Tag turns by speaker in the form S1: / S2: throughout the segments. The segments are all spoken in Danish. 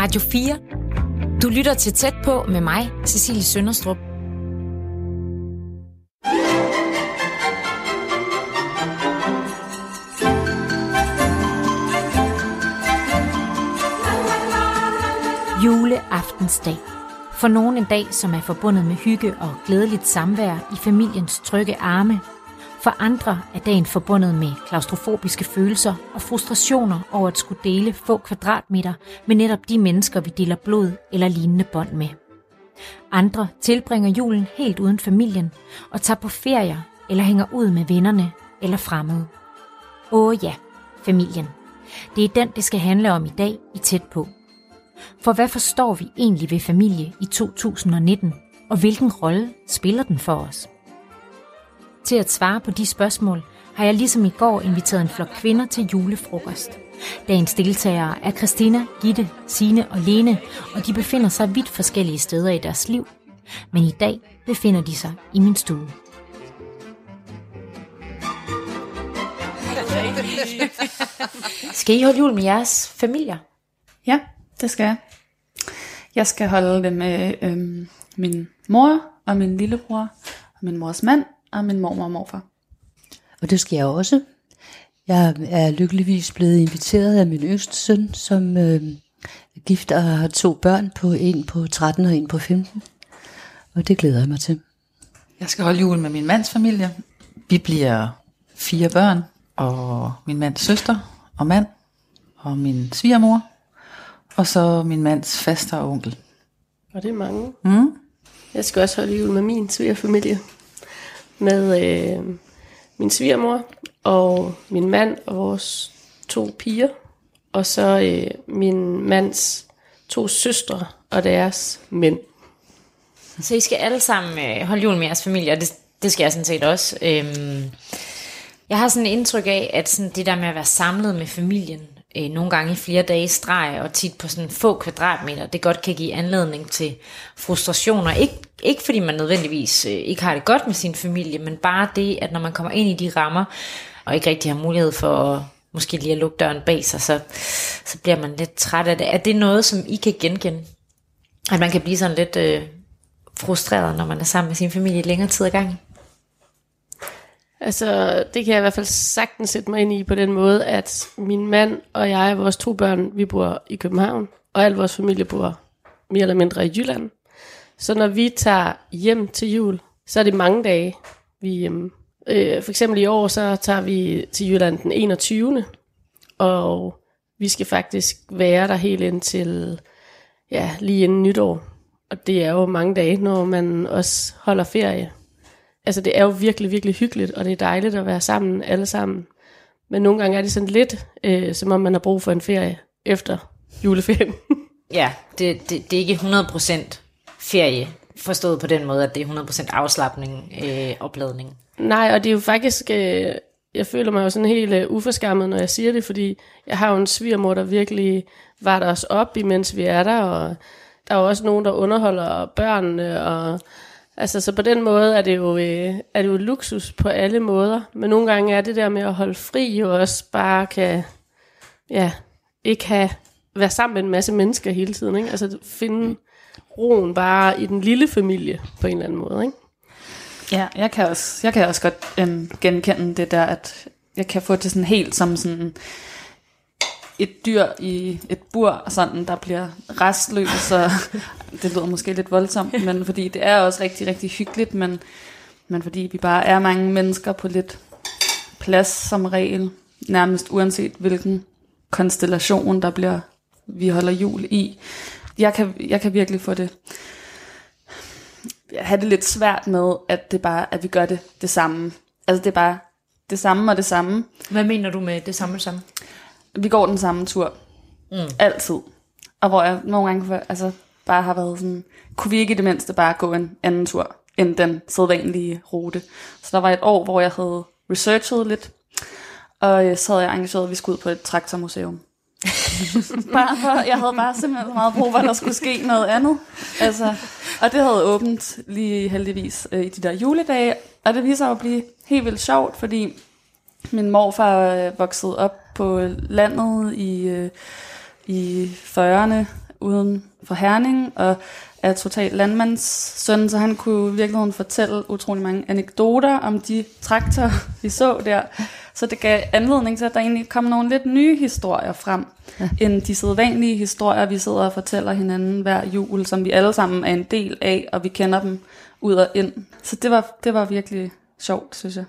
S1: Radio 4. Du lytter til tæt på med mig, Cecilie Sønderstrup. Juleaftensdag. For nogen en dag, som er forbundet med hygge og glædeligt samvær i familiens trygge arme. For andre er dagen forbundet med klaustrofobiske følelser og frustrationer over at skulle dele få kvadratmeter med netop de mennesker, vi deler blod eller lignende bånd med. Andre tilbringer julen helt uden familien og tager på ferier eller hænger ud med vennerne eller fremmede. Åh ja, familien. Det er den, det skal handle om i dag i Tæt på. For hvad forstår vi egentlig ved familie i 2019, og hvilken rolle spiller den for os? Til at svare på de spørgsmål har jeg ligesom i går inviteret en flok kvinder til julefrokost. Dagens deltagere er Christina, Gitte, Sine og Lene, og de befinder sig vidt forskellige steder i deres liv. Men i dag befinder de sig i min stue. Skal I holde jul med jeres familier?
S2: Ja, det skal jeg. Jeg skal holde det med øhm, min mor og min lillebror og min mors mand og min mormor og morfar.
S3: Og det skal jeg også. Jeg er lykkeligvis blevet inviteret af min yngste søn, som øh, er gift og har to børn, på en på 13 og en på 15. Og det glæder jeg mig til.
S4: Jeg skal holde jul med min mands familie. Vi bliver fire børn, og min mands søster og mand, og min svigermor, og så min mands faster og onkel.
S5: Og det er mange.
S4: Mm?
S5: Jeg skal også holde jul med min svigerfamilie. Med øh, min svigermor og min mand og vores to piger. Og så øh, min mands to søstre og deres mænd.
S1: Så I skal alle sammen øh, holde jul med jeres familie, og det, det skal jeg sådan set også. Øhm, jeg har sådan et indtryk af, at sådan det der med at være samlet med familien, øh, nogle gange i flere dage i streg, og tit på sådan få kvadratmeter, det godt kan give anledning til frustrationer. Ikke, ikke fordi man nødvendigvis øh, ikke har det godt med sin familie, men bare det, at når man kommer ind i de rammer, og ikke rigtig har mulighed for at måske lige at lukke døren bag sig, så, så bliver man lidt træt af det. Er det noget, som I kan genkende? At man kan blive sådan lidt øh, frustreret, når man er sammen med sin familie længere tid ad gangen?
S5: Altså, det kan jeg i hvert fald sagtens sætte mig ind i på den måde, at min mand og jeg og vores to børn, vi bor i København, og al vores familie bor mere eller mindre i Jylland. Så når vi tager hjem til jul, så er det mange dage, vi er hjemme. Øh, for eksempel i år, så tager vi til Jylland den 21. Og vi skal faktisk være der helt indtil ja, lige inden nytår. Og det er jo mange dage, når man også holder ferie altså det er jo virkelig, virkelig hyggeligt, og det er dejligt at være sammen alle sammen. Men nogle gange er det sådan lidt, øh, som om man har brug for en ferie efter juleferien.
S1: Ja, det, det, det er ikke 100% ferie, forstået på den måde, at det er 100% afslappning, øh, opladning.
S5: Nej, og det er jo faktisk, øh, jeg føler mig jo sådan helt øh, uforskammet, når jeg siger det, fordi jeg har jo en svigermor, der virkelig varter os op, imens vi er der, og der er jo også nogen, der underholder børnene, og Altså, så på den måde er det, jo, øh, er det jo luksus på alle måder. Men nogle gange er det der med at holde fri jo også bare kan, ja, ikke have, være sammen med en masse mennesker hele tiden. Ikke? Altså finde roen bare i den lille familie på en eller anden måde. Ikke?
S2: Ja, jeg kan også, jeg kan også godt øhm, genkende det der, at jeg kan få det sådan helt som sådan et dyr i et bur, sådan, der bliver restløs, så det lyder måske lidt voldsomt, men fordi det er også rigtig, rigtig hyggeligt, men, men fordi vi bare er mange mennesker på lidt plads som regel, nærmest uanset hvilken konstellation, der bliver, vi holder jul i. Jeg kan, jeg kan virkelig få det, have det lidt svært med, at det bare, at vi gør det det samme. Altså det er bare det samme og det samme.
S1: Hvad mener du med det samme samme?
S2: Vi går den samme tur. Mm. Altid. Og hvor jeg nogle gange altså, bare har været sådan, kunne vi ikke i det mindste bare gå en anden tur, end den sædvanlige rute. Så der var et år, hvor jeg havde researchet lidt, og øh, så havde jeg engageret, at vi skulle ud på et traktormuseum. bare for, jeg havde bare simpelthen så meget brug for, at der skulle ske noget andet. Altså, og det havde åbent lige heldigvis øh, i de der juledage, og det viser sig at blive helt vildt sjovt, fordi min morfar øh, voksede op på landet i, øh, i 40'erne uden for Herning, og er total landmandssøn, så han kunne i virkeligheden fortælle utrolig mange anekdoter om de traktorer, vi så der. Så det gav anledning til, at der egentlig kom nogle lidt nye historier frem, ja. end de sædvanlige historier, vi sidder og fortæller hinanden hver jul, som vi alle sammen er en del af, og vi kender dem ud og ind. Så det var, det var virkelig sjovt, synes jeg.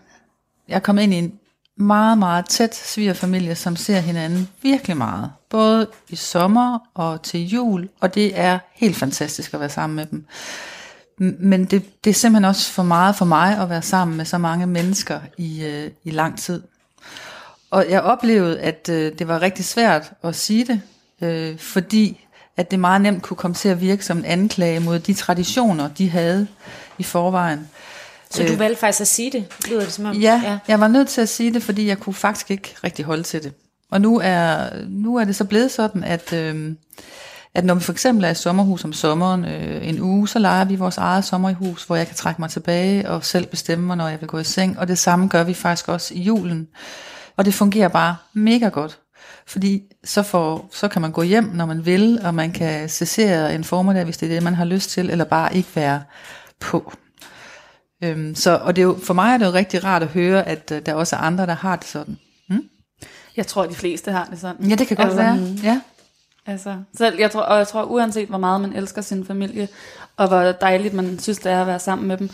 S4: Jeg kom ind i en meget, meget tæt svigerfamilie, som ser hinanden virkelig meget. Både i sommer og til jul, og det er helt fantastisk at være sammen med dem. Men det, det er simpelthen også for meget for mig at være sammen med så mange mennesker i, øh, i lang tid. Og jeg oplevede, at øh, det var rigtig svært at sige det, øh, fordi at det meget nemt kunne komme til at virke som en anklage mod de traditioner, de havde i forvejen.
S1: Så du valgte faktisk at sige det, lyder det som om?
S4: Ja, ja, jeg var nødt til at sige det, fordi jeg kunne faktisk ikke rigtig holde til det. Og nu er, nu er det så blevet sådan, at, øh, at når vi for eksempel er i sommerhus om sommeren øh, en uge, så leger vi vores eget sommerhus, hvor jeg kan trække mig tilbage og selv bestemme, når jeg vil gå i seng. Og det samme gør vi faktisk også i julen. Og det fungerer bare mega godt. Fordi så, får, så kan man gå hjem, når man vil, og man kan se en formiddag, hvis det er det, man har lyst til, eller bare ikke være på. Øhm, så, og det er jo, for mig er det jo rigtig rart at høre, at øh, der også er andre, der har det sådan.
S2: Jeg tror, de fleste har det sådan.
S4: Ja, det kan godt altså, være. Ja.
S2: Altså, selv, jeg tror, og jeg tror, uanset hvor meget man elsker sin familie, og hvor dejligt man synes, det er at være sammen med dem,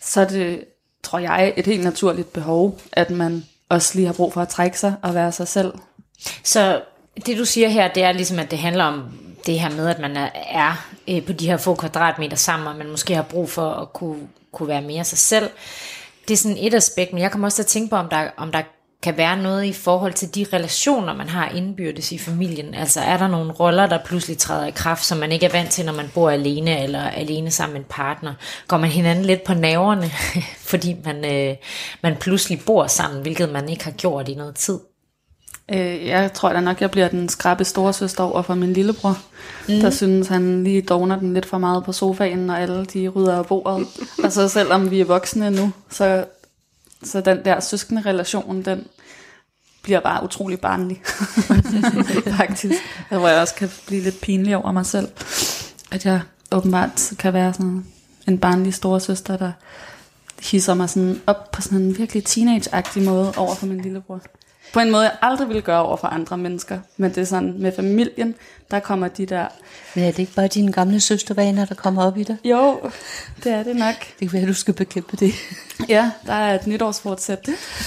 S2: så er det, tror jeg, et helt naturligt behov, at man også lige har brug for at trække sig og være sig selv.
S1: Så det du siger her, det er ligesom, at det handler om det her med, at man er, er øh, på de her få kvadratmeter sammen, og man måske har brug for at kunne, kunne være mere sig selv. Det er sådan et aspekt, men jeg kommer også til at tænke på, om der, om der kan være noget i forhold til de relationer, man har indbyrdes i familien. Altså er der nogle roller, der pludselig træder i kraft, som man ikke er vant til, når man bor alene eller alene sammen med en partner? Går man hinanden lidt på naverne, fordi man, øh, man pludselig bor sammen, hvilket man ikke har gjort i noget tid?
S2: Øh, jeg tror da nok, jeg bliver den skrabe storesøster over for min lillebror. Mm. Der synes han lige dogner den lidt for meget på sofaen, når alle de rydder af bordet. og så selvom vi er voksne nu, så, så den der søskende relation, den bliver bare utrolig barnlig. Faktisk. Hvor jeg også kan blive lidt pinlig over mig selv. At jeg åbenbart kan være sådan en barnlig storesøster, der hisser mig sådan op på sådan en virkelig teenage-agtig måde over for min lillebror på en måde, jeg aldrig ville gøre over for andre mennesker. Men det er sådan, med familien, der kommer de der...
S3: Men er det ikke bare dine gamle søstervaner, der kommer op i dig?
S2: Jo, det er det nok.
S3: Det kan være, du skal bekæmpe det.
S2: Ja, der er et nytårsfortsæt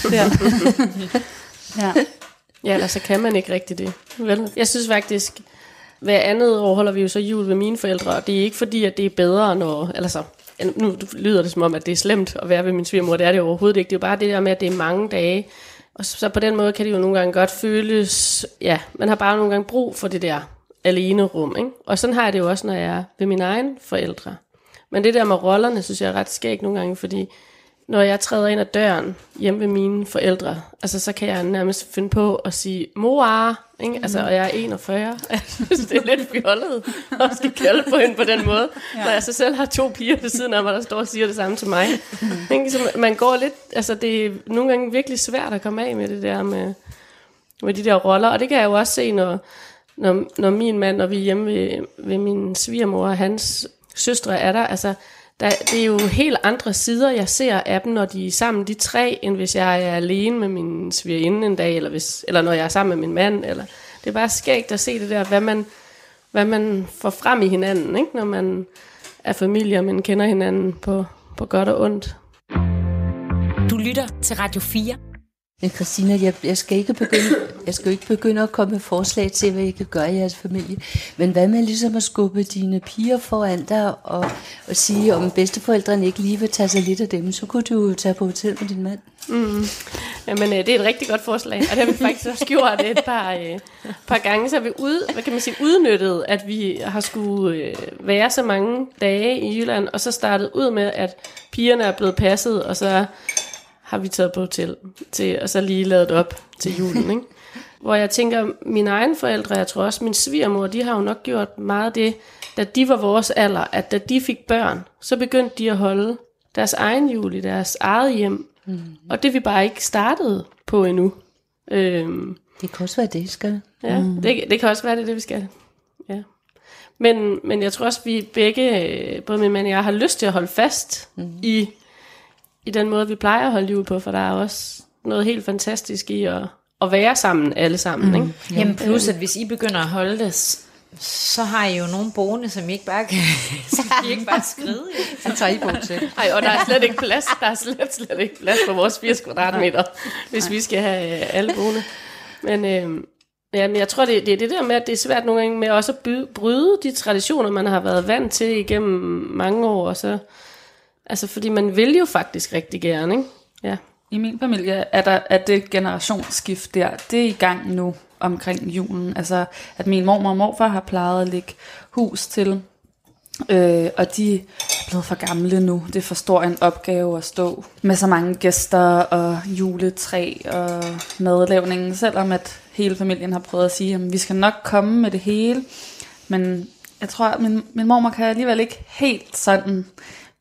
S2: der.
S5: ja. ja, eller så kan man ikke rigtig det. Vel? Jeg synes faktisk, hver andet år holder vi jo så jul ved mine forældre, og det er ikke fordi, at det er bedre, når... Altså, nu lyder det som om, at det er slemt at være ved min svigermor. Det er det overhovedet ikke. Det er jo bare det der med, at det er mange dage og så, så på den måde kan det jo nogle gange godt føles, ja, man har bare nogle gange brug for det der alene rum, ikke? Og sådan har jeg det jo også, når jeg er ved mine egne forældre. Men det der med rollerne, synes jeg er ret skægt nogle gange, fordi når jeg træder ind ad døren hjemme ved mine forældre, altså så kan jeg nærmest finde på at sige, mor, ikke? Altså, og jeg er 41. det er lidt fjollet at skal kalde på hende på den måde, ja. når jeg så selv har to piger ved siden af mig, der står og siger det samme til mig. Ikke? Så man går lidt, altså det er nogle gange virkelig svært at komme af med det der med, med de der roller, og det kan jeg jo også se, når, når, når min mand, når vi er hjemme ved, ved min svigermor og hans søstre er der, altså der, det er jo helt andre sider, jeg ser af dem, når de er sammen, de tre, end hvis jeg er alene med min svigerinde en dag, eller, hvis, eller når jeg er sammen med min mand. Eller, det er bare skægt at se det der, hvad man, hvad man får frem i hinanden, ikke? når man er familie, og man kender hinanden på, på godt og ondt.
S1: Du lytter til Radio 4.
S3: Men Christina, jeg, jeg, skal ikke begynde, jeg skal ikke begynde at komme med forslag til, hvad I kan gøre i jeres familie. Men hvad med ligesom at skubbe dine piger foran dig og, og sige, om bedsteforældrene ikke lige vil tage sig lidt af dem, så kunne du tage på hotel med din mand.
S5: Mm. Jamen, øh, det er et rigtig godt forslag, og det har vi faktisk også gjort øh, et par, øh, par gange, så har vi ud, hvad kan man sige, udnyttet, at vi har skulle øh, være så mange dage i Jylland, og så startet ud med, at pigerne er blevet passet, og så har vi taget på hotel, til, og så lige lavet op til julen, ikke? Hvor jeg tænker, mine egne forældre, jeg tror også min svigermor, de har jo nok gjort meget det, da de var vores alder, at da de fik børn, så begyndte de at holde deres egen jul i deres eget hjem. Mm. Og det vi bare ikke startede på endnu. Øhm,
S3: Det kan også være det, skal.
S5: Ja, mm. det, det kan også være, det det, vi skal. Ja. Men, men jeg tror også, vi begge, øh, både min mand og jeg, har lyst til at holde fast mm. i, i den måde, vi plejer at holde jul på, for der er også noget helt fantastisk i at, at være sammen alle sammen. Mm. Ikke?
S1: Jamen plus, at hvis I begynder at holde det, så har I jo nogle boende, som I ikke bare kan, som I ikke bare skride i.
S3: Så tager I på til.
S5: Ej, og der er slet ikke plads, der er slet, slet ikke plads på vores 80 kvadratmeter, hvis vi skal have øh, alle boende. Men, øh, ja, men jeg tror, det, det er det der med, at det er svært nogle gange med også at by, bryde de traditioner, man har været vant til igennem mange år. Og så, altså, fordi man vil jo faktisk rigtig gerne, ikke? Ja.
S2: I min familie er, der, er det generationsskift der, det er i gang nu omkring julen. Altså, at min mormor og morfar har plejet at lægge hus til, øh, og de er blevet for gamle nu. Det er for stor en opgave at stå med så mange gæster og juletræ og madlavningen, selvom at hele familien har prøvet at sige, at vi skal nok komme med det hele. Men jeg tror, at min, min mormor kan alligevel ikke helt sådan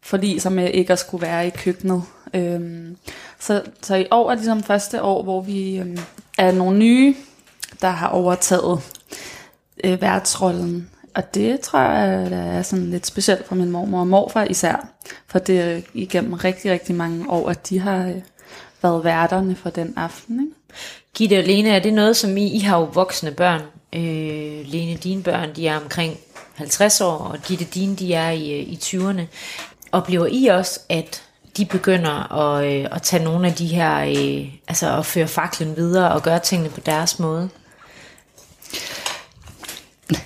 S2: fordi som jeg ikke at skulle være i køkkenet. Øhm, så, så i år er ligesom første år, hvor vi øhm, er nogle nye, der har overtaget øh, værtsrollen. Og det tror jeg, der er sådan lidt specielt for min mormor og morfar især. For det er igennem rigtig, rigtig mange år, at de har øh, været værterne for den aften. Ikke?
S1: Gitte og Lene, er det noget, som I, I har jo voksne børn. Øh, Lene, dine børn, de er omkring 50 år, og Gitte, dine, de er i, øh, i 20'erne. Oplever I også, at de begynder at, øh, at tage nogle af de her, øh, altså at føre faklen videre og gøre tingene på deres måde?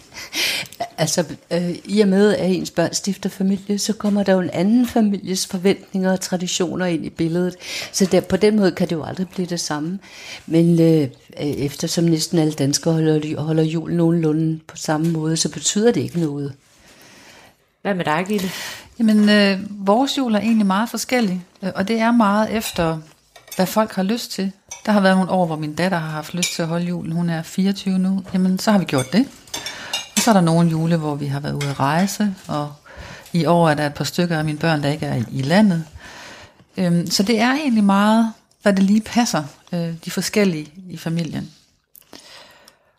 S3: Altså, øh, i og med, at ens børn stifter familie, så kommer der jo en anden families forventninger og traditioner ind i billedet. Så der, på den måde kan det jo aldrig blive det samme. Men øh, eftersom næsten alle danskere holder, holder jul nogenlunde på samme måde, så betyder det ikke noget.
S1: Hvad med dig, Gitte?
S4: Jamen, øh, vores jul er egentlig meget forskellig, øh, og det er meget efter, hvad folk har lyst til. Der har været nogle år, hvor min datter har haft lyst til at holde julen. Hun er 24 nu. Jamen, så har vi gjort det. Og så er der nogle jule, hvor vi har været ude at rejse, og i år er der et par stykker af mine børn, der ikke er i landet. Øhm, så det er egentlig meget, hvad det lige passer, øh, de forskellige i familien.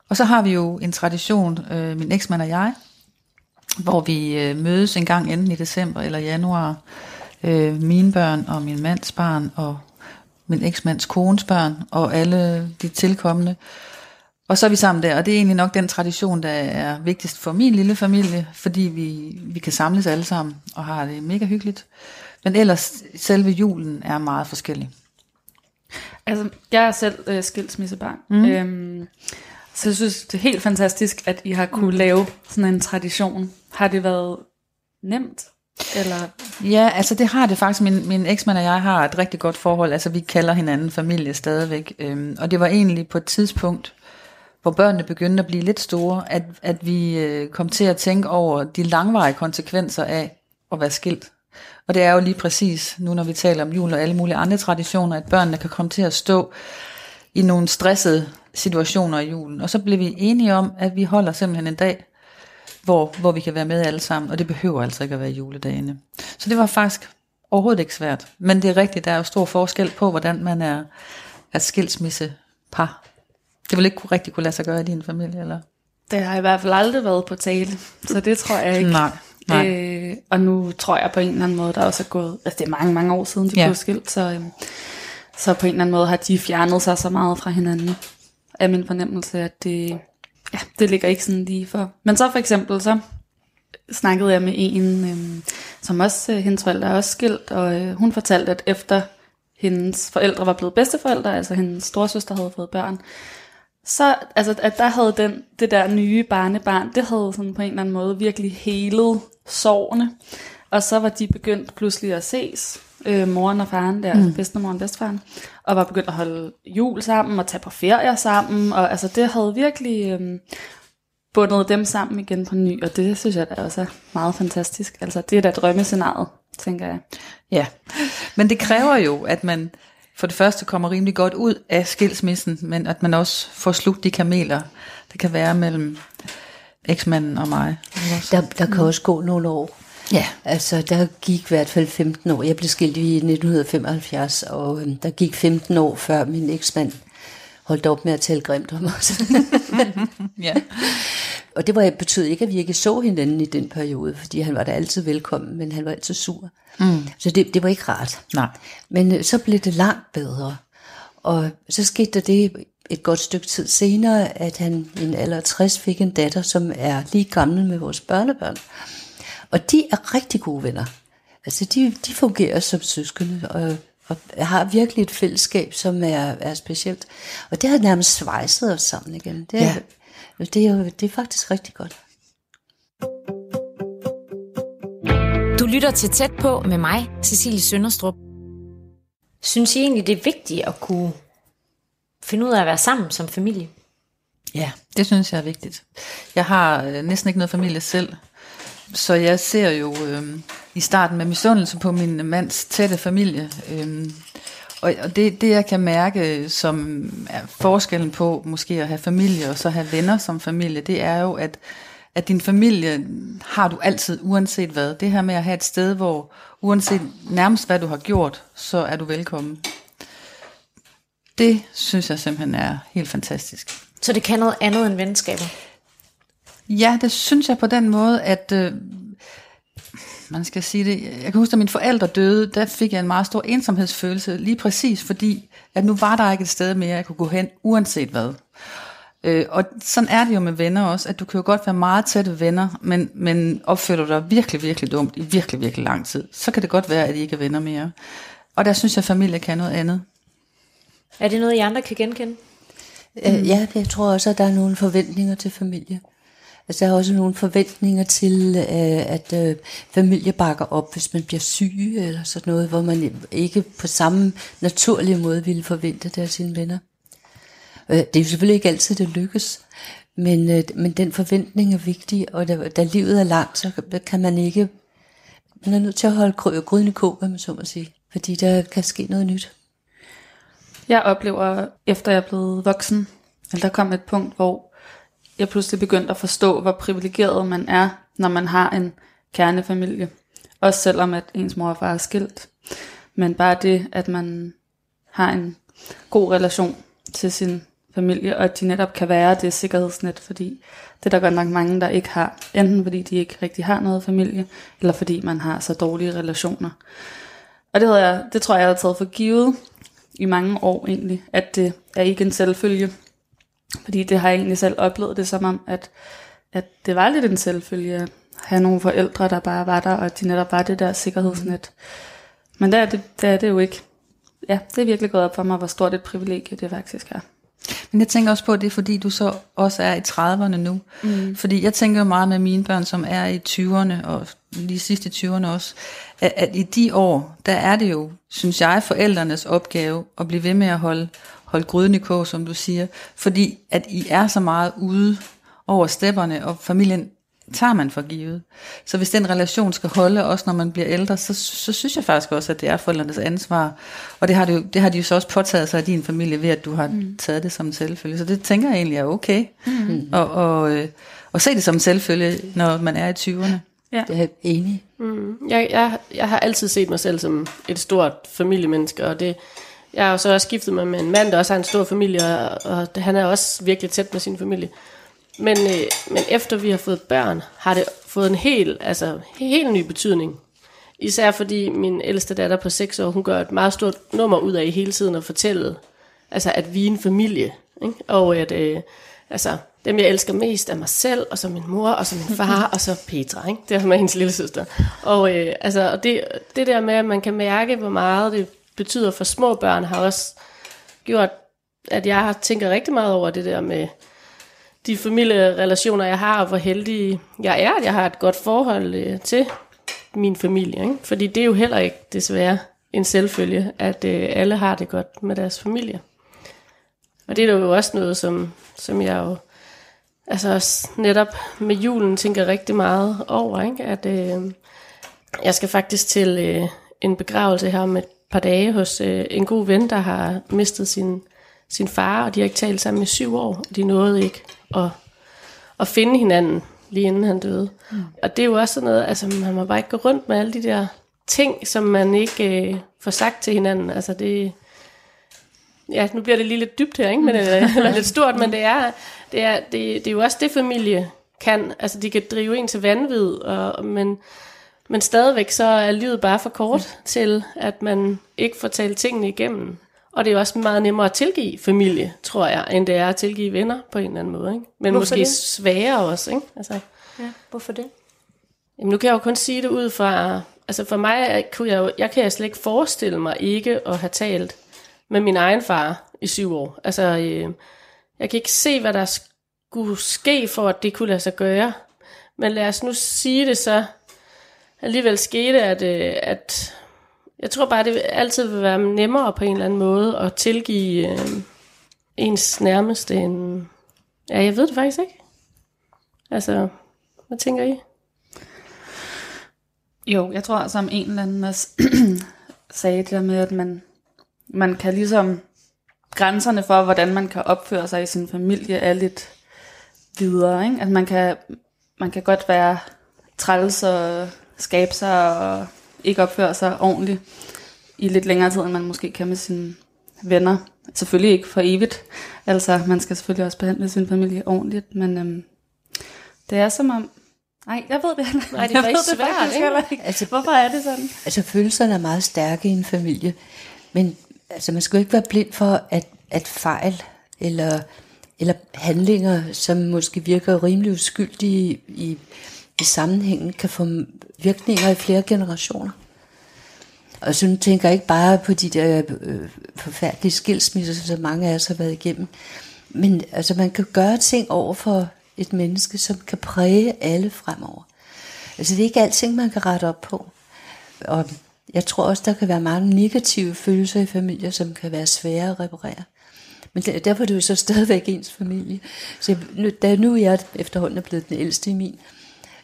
S4: Og så har vi jo en tradition, øh, min eksmand og jeg, hvor vi øh, mødes en gang enten i december eller januar. Øh, mine børn og min mands barn og min eksmands kones børn og alle de tilkommende. Og så er vi sammen der, og det er egentlig nok den tradition, der er vigtigst for min lille familie, fordi vi, vi kan samles alle sammen og har det mega hyggeligt. Men ellers, selve julen er meget forskellig.
S2: Altså, jeg er selv øh, skilsmissebarn. Mm. Øhm, så jeg synes, det er helt fantastisk, at I har kunne lave sådan en tradition. Har det været nemt? Eller?
S4: Ja, altså det har det faktisk. Min, min eksmand og jeg har et rigtig godt forhold. Altså vi kalder hinanden familie stadigvæk. Øhm, og det var egentlig på et tidspunkt, hvor børnene begyndte at blive lidt store, at, at vi øh, kom til at tænke over de langvarige konsekvenser af at være skilt. Og det er jo lige præcis, nu når vi taler om jul og alle mulige andre traditioner, at børnene kan komme til at stå i nogle stressede situationer i julen. Og så blev vi enige om, at vi holder simpelthen en dag, hvor, hvor vi kan være med alle sammen, og det behøver altså ikke at være juledagene. Så det var faktisk overhovedet ikke svært. Men det er rigtigt, der er jo stor forskel på, hvordan man er, er skilsmissepar. Det vil ikke kunne, rigtig kunne lade sig gøre i din familie, eller?
S2: Det har i hvert fald aldrig været på tale, så det tror jeg ikke.
S4: Nej. Nej.
S2: Øh, og nu tror jeg på en eller anden måde, der også er gået, altså det er mange, mange år siden, de ja. blev skilt, så, øh, så på en eller anden måde har de fjernet sig så meget fra hinanden, er min fornemmelse, at det, ja, det ligger ikke sådan lige for. Men så for eksempel, så snakkede jeg med en, øh, som også, øh, hendes forældre er også skilt, og øh, hun fortalte, at efter hendes forældre var blevet bedsteforældre, altså hendes storsøster havde fået børn, så altså, at der havde den, det der nye barnebarn, det havde sådan på en eller anden måde virkelig helet sårene. Og så var de begyndt pludselig at ses, øh, moren og faren der, mm. altså bedstemoren og bedstefaren, og var begyndt at holde jul sammen og tage på ferier sammen, og altså det havde virkelig øh, bundet dem sammen igen på ny, og det synes jeg da også er meget fantastisk. Altså det er da drømmescenariet, tænker jeg.
S4: Ja, men det kræver jo, at man for det første kommer rimelig godt ud af skilsmissen, men at man også får slugt de kameler, der kan være mellem eksmanden og mig.
S3: Der, der kan også gå nogle år.
S4: Ja.
S3: Altså, der gik i hvert fald 15 år. Jeg blev skilt i 1975, og øhm, der gik 15 år før min eksmand holdt op med at tale grimt om os.
S4: Ja.
S3: og det var, betød ikke, at vi ikke så hinanden i den periode, fordi han var da altid velkommen, men han var altid sur. Mm. Så det, det var ikke rart.
S4: Nej.
S3: Men øh, så blev det langt bedre. Og så skete der det et godt stykke tid senere, at han i en alder af 60 fik en datter, som er lige gammel med vores børnebørn. Og de er rigtig gode venner. Altså de, de fungerer som søskende, og, og har virkelig et fællesskab, som er, er specielt. Og det har nærmest svejset os sammen igen. Det er, ja. det er, jo, det er faktisk rigtig godt.
S1: Du lytter til Tæt på med mig, Cecilie Sønderstrup. Synes I egentlig, det er vigtigt at kunne finde ud af at være sammen som familie?
S4: Ja, det synes jeg er vigtigt. Jeg har øh, næsten ikke noget familie selv, så jeg ser jo øh, i starten med misundelse på min mands tætte familie. Øh, og og det, det jeg kan mærke, som er forskellen på måske at have familie og så have venner som familie, det er jo, at, at din familie har du altid, uanset hvad. Det her med at have et sted, hvor uanset nærmest hvad du har gjort, så er du velkommen. Det synes jeg simpelthen er helt fantastisk.
S1: Så det kan noget andet end venskaber?
S4: Ja, det synes jeg på den måde, at øh, man skal sige det. Jeg kan huske, at mine forældre døde, der fik jeg en meget stor ensomhedsfølelse, lige præcis fordi, at nu var der ikke et sted mere, jeg kunne gå hen, uanset hvad. Øh, og sådan er det jo med venner også, at du kan jo godt være meget tætte venner, men, men opfører du dig virkelig, virkelig dumt i virkelig, virkelig lang tid, så kan det godt være, at I ikke er venner mere. Og der synes jeg, at familie kan noget andet.
S1: Er det noget, I andre kan genkende?
S3: Mm. Ja, jeg tror også, at der er nogle forventninger til familie. Altså, der er også nogle forventninger til, øh, at øh, familie bakker op, hvis man bliver syg eller sådan noget, hvor man ikke på samme naturlige måde ville forvente det af sine venner. Øh, Det er jo selvfølgelig ikke altid, det lykkes, men, øh, men den forventning er vigtig, og da, da livet er langt, så kan man ikke, man er nødt til at holde gry- gryden i kog, hvad man så må sige, fordi der kan ske noget nyt.
S2: Jeg oplever, efter jeg er blevet voksen, at der kom et punkt, hvor jeg pludselig begyndte at forstå, hvor privilegeret man er, når man har en kernefamilie. Også selvom at ens mor og far er skilt. Men bare det, at man har en god relation til sin familie, og at de netop kan være det sikkerhedsnet, fordi det er der godt nok mange, der ikke har. Enten fordi de ikke rigtig har noget familie, eller fordi man har så dårlige relationer. Og det, havde jeg, det tror jeg, jeg har taget for givet i mange år egentlig, at det er ikke en selvfølge. Fordi det har jeg egentlig selv oplevet det som om, at, at det var lidt en selvfølge at have nogle forældre, der bare var der, og de netop var det der sikkerhedsnet. Men der er det, der er det jo ikke. Ja, det er virkelig gået op for mig, hvor stort et privilegie det faktisk er.
S4: Men jeg tænker også på, at det er fordi, du så også er i 30'erne nu. Mm. Fordi jeg tænker meget med mine børn, som er i 20'erne, og lige sidst i 20'erne også, at, at i de år, der er det jo, synes jeg, forældrenes opgave at blive ved med at holde, holde gryden i kog, som du siger. Fordi at I er så meget ude over stepperne, og familien tager man for givet. Så hvis den relation skal holde, også når man bliver ældre, så, så synes jeg faktisk også, at det er forældrenes ansvar. Og det har, det, jo, det har de jo så også påtaget sig af din familie, ved at du har mm. taget det som en selvfølge. Så det tænker jeg egentlig er okay. Mm. Og, og, øh, og se det som en selvfølge, når man er i 20'erne.
S2: Ja.
S3: Det er jeg enig.
S5: Mm. Jeg, jeg, jeg har altid set mig selv som et stort familiemenneske, og det, jeg har jo så også skiftet mig med en mand, der også har en stor familie, og, og han er også virkelig tæt med sin familie. Men, øh, men efter vi har fået børn, har det fået en helt, altså, helt ny betydning. Især fordi min ældste datter på 6 år, hun gør et meget stort nummer ud af hele tiden at fortælle, altså at vi er en familie. Ikke? Og at øh, altså, dem jeg elsker mest er mig selv, og så min mor, og så min far, og så Petra. Ikke? Det er med hendes lille søster. Og, øh, altså, og det, det der med, at man kan mærke, hvor meget det betyder for små børn, har også gjort, at jeg har tænkt rigtig meget over det der med, de familierelationer, jeg har, og hvor heldig jeg er, at jeg har et godt forhold øh, til min familie. Ikke? Fordi det er jo heller ikke desværre en selvfølge, at øh, alle har det godt med deres familie. Og det er jo også noget, som, som jeg jo altså også netop med julen tænker rigtig meget over. Ikke? At øh, jeg skal faktisk til øh, en begravelse her om et par dage hos øh, en god ven, der har mistet sin, sin far, og de har ikke talt sammen i syv år. De nåede ikke at, at finde hinanden, lige inden han døde. Mm. Og det er jo også sådan noget, altså man må bare ikke gå rundt med alle de der ting, som man ikke øh, får sagt til hinanden. Altså det, ja, nu bliver det lige lidt dybt her, ikke? Men, eller, eller lidt stort, men det er, det, er, det, det er jo også det, familie kan. Altså, de kan drive en til vanvid, og, men, men stadigvæk så er livet bare for kort til, at man ikke får talt tingene igennem. Og det er jo også meget nemmere at tilgive familie, tror jeg, end det er at tilgive venner på en eller anden måde. Ikke? Men
S1: Hvorfor
S5: måske
S1: det?
S5: sværere også. Ikke? Altså,
S1: Ja, hvorfor det?
S5: Jamen, nu kan jeg jo kun sige det ud fra... Altså for mig, kunne jeg, jo, jeg kan jeg slet ikke forestille mig ikke at have talt med min egen far i syv år. Altså, øh, jeg kan ikke se, hvad der skulle ske for, at det kunne lade sig gøre. Men lad os nu sige det så. Alligevel skete, at, øh, at jeg tror bare, det altid vil være nemmere på en eller anden måde at tilgive øh, ens nærmeste end... Ja, jeg ved det faktisk ikke. Altså, hvad tænker I?
S2: Jo, jeg tror, som en eller anden også sagde det der med, at man, man kan ligesom, grænserne for, hvordan man kan opføre sig i sin familie, er lidt videre. Ikke? At man kan, man kan godt være træls og skabe sig og ikke opføre sig ordentligt i lidt længere tid, end man måske kan med sine venner. Selvfølgelig ikke for evigt. Altså, man skal selvfølgelig også behandle sin familie ordentligt, men øhm, det er som om... Nej, jeg ved det heller ikke.
S5: Nej, det er faktisk svært,
S2: faktisk
S5: ikke?
S2: ikke. Altså, Hvorfor er det sådan?
S3: Altså følelserne er meget stærke i en familie, men altså, man skal jo ikke være blind for, at, at fejl eller, eller handlinger, som måske virker rimelig uskyldige i, i sammenhængen, kan få virkninger i flere generationer. Og så tænker jeg ikke bare på de der øh, forfærdelige skilsmisser, som mange af os har været igennem. Men altså, man kan gøre ting over for et menneske, som kan præge alle fremover. Altså, det er ikke alting, man kan rette op på. Og jeg tror også, der kan være mange negative følelser i familier, som kan være svære at reparere. Men derfor er det jo så stadigvæk ens familie. Så jeg- nu, da nu jeg efterhånden er blevet den ældste i min,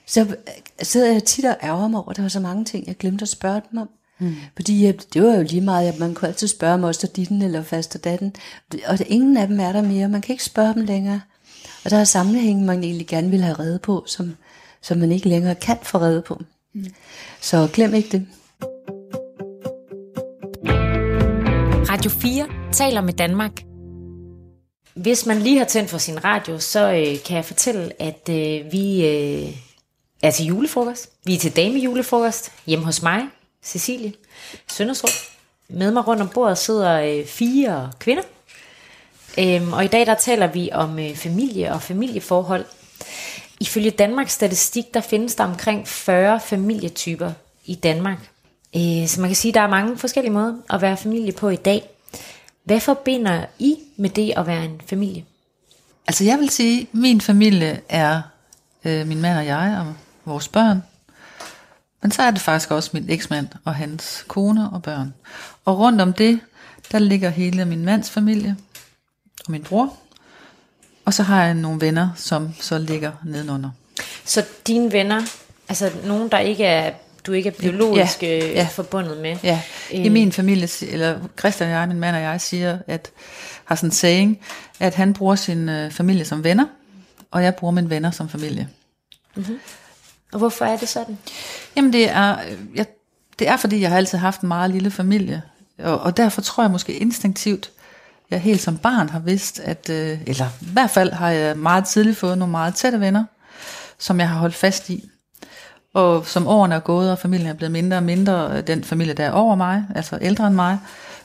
S3: så øh, sidder jeg tit og ærger mig over, at der var så mange ting, jeg glemte at spørge dem om. Mm. Fordi det var jo lige meget, at man kunne altid spørge og ditten eller fast og datten. Og der, ingen af dem er der mere. Man kan ikke spørge dem længere. Og der er sammenhænge, man egentlig gerne vil have reddet på, som, som man ikke længere kan få reddet på. Mm. Så glem ikke det.
S1: Radio 4 taler med Danmark. Hvis man lige har tændt for sin radio, så øh, kan jeg fortælle, at øh, vi øh, er til julefrokost. Vi er til damejulefrokost hjemme hos mig, Cecilie Søndersrup. Med mig rundt om bordet sidder øh, fire kvinder. Øhm, og i dag der taler vi om øh, familie og familieforhold. Ifølge Danmarks statistik, der findes der omkring 40 familietyper i Danmark. Øh, så man kan sige, at der er mange forskellige måder at være familie på i dag. Hvad forbinder I med det at være en familie?
S4: Altså jeg vil sige, at min familie er øh, min mand og jeg og vores børn. Men så er det faktisk også min eksmand og hans kone og børn. Og rundt om det, der ligger hele min mands familie og min bror. Og så har jeg nogle venner, som så ligger nedenunder.
S1: Så dine venner, altså nogen, der ikke er, du ikke er biologisk
S4: Ja,
S1: ja,
S4: ja.
S1: forbundet med.
S4: Ja, i min familie, eller Christian og jeg, min mand og jeg, siger, at har sådan en saying, at han bruger sin øh, familie som venner, og jeg bruger mine venner som familie.
S1: Og hvorfor er det sådan?
S4: Jamen det er, øh, jeg, det er fordi, jeg har altid haft en meget lille familie, og, og derfor tror jeg måske instinktivt, jeg helt som barn har vidst, at, øh, eller i hvert fald har jeg meget tidligt fået nogle meget tætte venner, som jeg har holdt fast i. Og som årene er gået, og familien er blevet mindre og mindre, den familie, der er over mig, altså ældre end mig,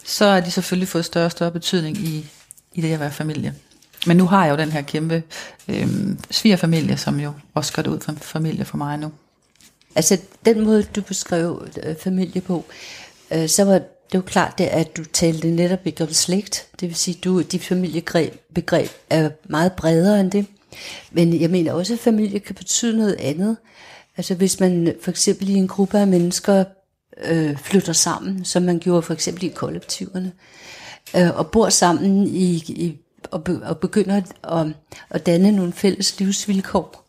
S4: så har de selvfølgelig fået større og større betydning i, i det at være familie. Men nu har jeg jo den her kæmpe øh, svigerfamilie, som jo også gør det ud for familie for mig nu.
S3: Altså den måde, du beskrev øh, familie på, øh, så var det jo klart, det, at du talte netop ikke om slægt. Det vil sige, du dit familiebegreb er meget bredere end det. Men jeg mener også, at familie kan betyde noget andet. Altså hvis man for eksempel i en gruppe af mennesker øh, flytter sammen, som man gjorde for eksempel i kollektiverne, øh, og bor sammen i, i, og, be, og begynder at, at, at danne nogle fælles livsvilkår,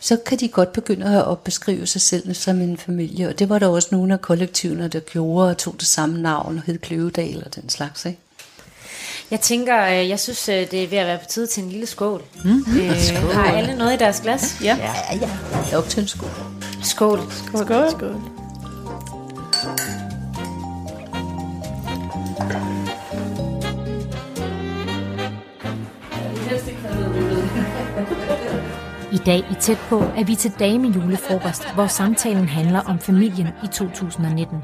S3: så kan de godt begynde at beskrive sig selv som en familie. Og det var der også nogle af kollektiverne, der gjorde og tog det samme navn og hed Kløvedal og den slags. Ikke?
S1: Jeg tænker, øh, jeg synes, øh, det er ved at være på tide til en lille skål. Mm. Øh, skål. Har alle noget i deres glas?
S2: Ja.
S3: Ja, ja. Det er op til en skole.
S1: Skål.
S5: Skål. Skål.
S1: I dag i Tæt på er vi til dame julefrokost, hvor samtalen handler om familien i 2019.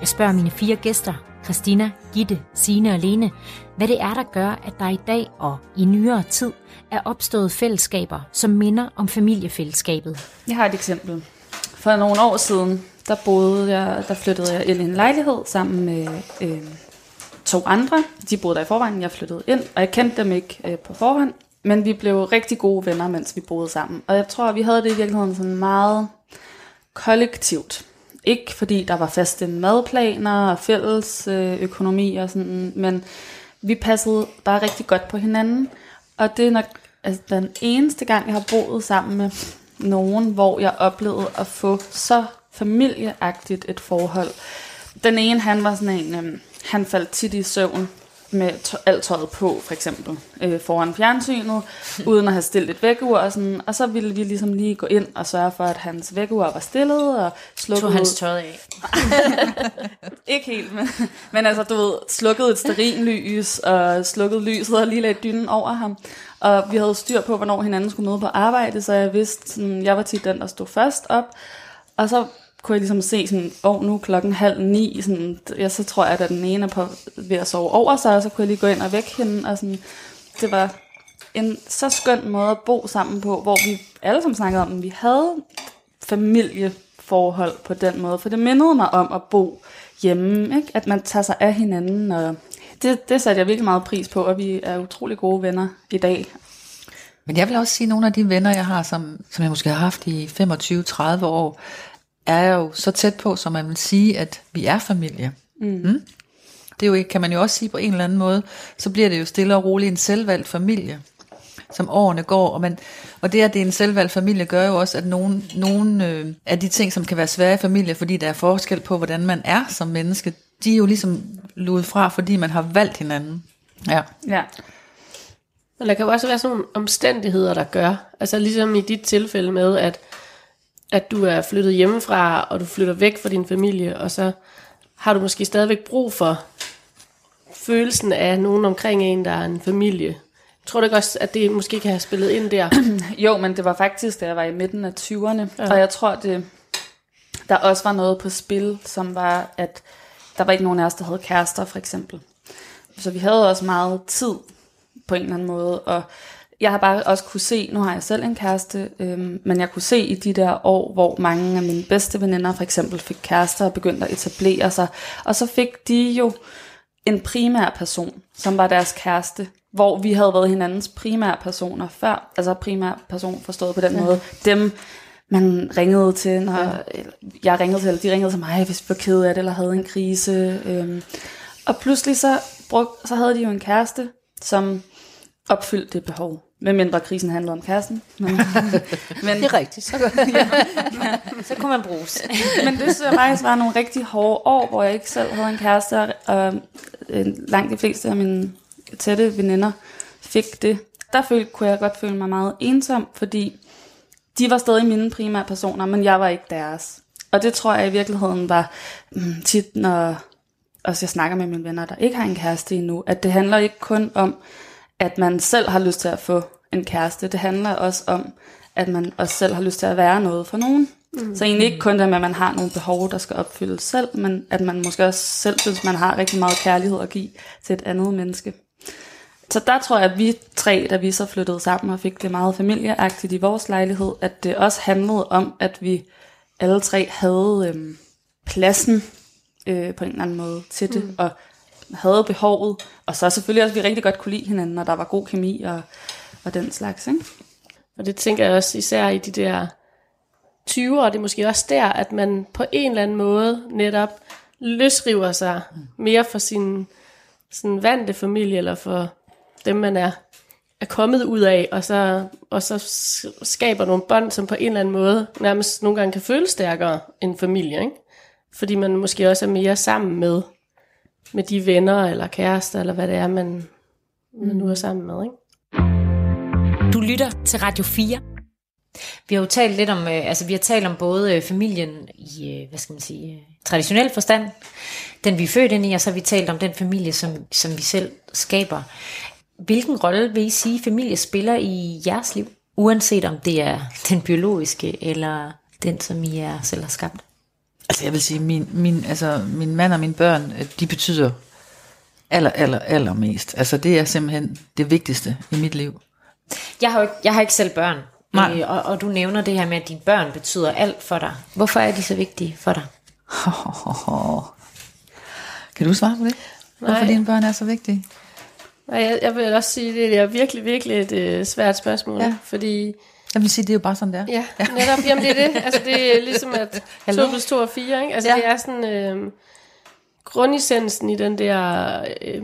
S1: Jeg spørger mine fire gæster, Christina, Gitte, Sine og Lene, hvad det er, der gør, at der i dag og i nyere tid er opstået fællesskaber, som minder om familiefællesskabet.
S2: Jeg har et eksempel. For nogle år siden, der boede jeg, der flyttede jeg ind i en lejlighed sammen med øh, to andre. De boede der i forvejen, jeg flyttede ind, og jeg kendte dem ikke øh, på forhånd. Men vi blev rigtig gode venner, mens vi boede sammen. Og jeg tror, at vi havde det i virkeligheden sådan meget kollektivt. Ikke fordi der var faste madplaner og fælles øh, økonomi og sådan, men vi passede bare rigtig godt på hinanden. Og det er nok altså, den eneste gang, jeg har boet sammen med nogen, hvor jeg oplevede at få så familieagtigt et forhold. Den ene, han var sådan en, øh, han faldt tit i søvn med tø- alt tøjet på, for eksempel, øh, foran fjernsynet, uden at have stillet et vækkeur, og, sådan, og så ville vi ligesom lige gå ind og sørge for, at hans vækkeur var stillet, og slukket...
S1: Tog hans tøj af.
S2: Ikke helt, men, men altså, du ved, slukket et sterinlys, og slukket lyset, og lige lagde dynen over ham. Og vi havde styr på, hvornår hinanden skulle møde på arbejde, så jeg vidste, sådan, jeg var tit den, der stod først op. Og så kunne jeg ligesom se sådan, åh, oh, nu er klokken halv ni, sådan, ja, så tror jeg, at den ene er på, ved at sove over sig, og så kunne jeg lige gå ind og vække hende, og sådan, det var en så skøn måde at bo sammen på, hvor vi alle sammen snakkede om, at vi havde familieforhold på den måde, for det mindede mig om at bo hjemme, ikke? at man tager sig af hinanden, og det, det satte jeg virkelig meget pris på, og vi er utrolig gode venner i dag.
S4: Men jeg vil også sige, at nogle af de venner, jeg har, som, som jeg måske har haft i 25-30 år, er jo så tæt på, som man vil sige, at vi er familie. Mm. Mm? Det er jo, ikke- kan man jo også sige på en eller anden måde, så bliver det jo stille og roligt en selvvalgt familie, som årene går. Og, man, og det, at det er en selvvalgt familie, gør jo også, at nogle, nogle øh, af de ting, som kan være svære i familie, fordi der er forskel på, hvordan man er som menneske, de er jo ligesom luet fra, fordi man har valgt hinanden. Ja.
S2: Ja,
S5: Men der kan jo også være sådan nogle omstændigheder, der gør. Altså ligesom i dit tilfælde med, at, at du er flyttet hjemmefra, og du flytter væk fra din familie, og så har du måske stadigvæk brug for følelsen af nogen omkring en, der er en familie. Tror du ikke også, at det måske kan have spillet ind der?
S2: Jo, men det var faktisk, da jeg var i midten af 20'erne, ja. og jeg tror, det, der også var noget på spil, som var, at der var ikke nogen af os, der havde kærester, for eksempel. Så vi havde også meget tid på en eller anden måde, og jeg har bare også kunne se, nu har jeg selv en kæreste, øhm, men jeg kunne se i de der år, hvor mange af mine bedste veninder for eksempel fik kærester og begyndte at etablere sig, og så fik de jo en primær person, som var deres kæreste, hvor vi havde været hinandens primære personer før, altså primær person forstået på den ja. måde, dem man ringede til, når ja. jeg ringede til, eller de ringede til mig, hvis vi var ked af det, eller havde en krise. Øhm. Og pludselig så, brug, så havde de jo en kæreste, som opfyldte det behov. Med mindre krisen handlede om kæresten. Men, men,
S3: Det er rigtigt, så godt.
S1: Så kunne man bruges.
S2: men det synes jeg faktisk var nogle rigtig hårde år, hvor jeg ikke selv havde en kæreste, og øh, langt de fleste af mine tætte veninder fik det. Der følte, kunne jeg godt føle mig meget ensom, fordi de var stadig mine primære personer, men jeg var ikke deres. Og det tror jeg i virkeligheden var mm, tit, når også jeg snakker med mine venner, der ikke har en kæreste endnu, at det handler ikke kun om, at man selv har lyst til at få en kæreste. Det handler også om, at man også selv har lyst til at være noget for nogen. Mm. Så egentlig ikke kun det med, at man har nogle behov, der skal opfyldes selv, men at man måske også selv synes, man har rigtig meget kærlighed at give til et andet menneske. Så der tror jeg, at vi tre, da vi så flyttede sammen og fik det meget familieagtigt i vores lejlighed, at det også handlede om, at vi alle tre havde øhm, pladsen øh, på en eller anden måde til det, mm. og havde behovet, og så selvfølgelig også, at vi rigtig godt kunne lide hinanden, og der var god kemi og, og den slags. Ikke?
S5: Og det tænker jeg også især i de der 20'ere, det er måske også der, at man på en eller anden måde netop løsriver sig mere for sin sådan vante familie, eller for dem, man er, er kommet ud af, og så, og så skaber nogle bånd, som på en eller anden måde nærmest nogle gange kan føles stærkere end familie, ikke? Fordi man måske også er mere sammen med, med de venner, eller kærester, eller hvad det er, man, man nu er sammen med, ikke?
S1: Du lytter til Radio 4. Vi har jo talt lidt om, øh, altså vi har talt om både øh, familien i, øh, hvad skal man sige, traditionel forstand, den vi er født ind i, og så har vi talt om den familie, som, som vi selv skaber. Hvilken rolle vil I sige, familie spiller i jeres liv? uanset om det er den biologiske, eller den, som I er selv har skabt?
S4: Altså jeg vil sige, min, min, altså, min mand og mine børn, øh, de betyder aller, aller, aller mest. Altså det er simpelthen det vigtigste i mit liv.
S1: Jeg har, jo ikke, jeg har ikke selv børn,
S4: Nej.
S1: øh, og, og du nævner det her med, at dine børn betyder alt for dig. Hvorfor er de så vigtige for dig?
S4: Kan du svare på det? Hvorfor
S5: Nej.
S4: dine børn er så vigtige?
S5: Nej, jeg, jeg vil også sige, det er virkelig, virkelig et øh, svært spørgsmål.
S4: Ja.
S5: Fordi,
S4: Jeg vil sige, det er jo bare sådan, der.
S5: ja, netop, jamen det er det. Altså det er ligesom, at 2 plus 2 er 4, ikke? Altså
S4: Ja.
S5: ja. det er sådan, øh, grundessensen i den der øh,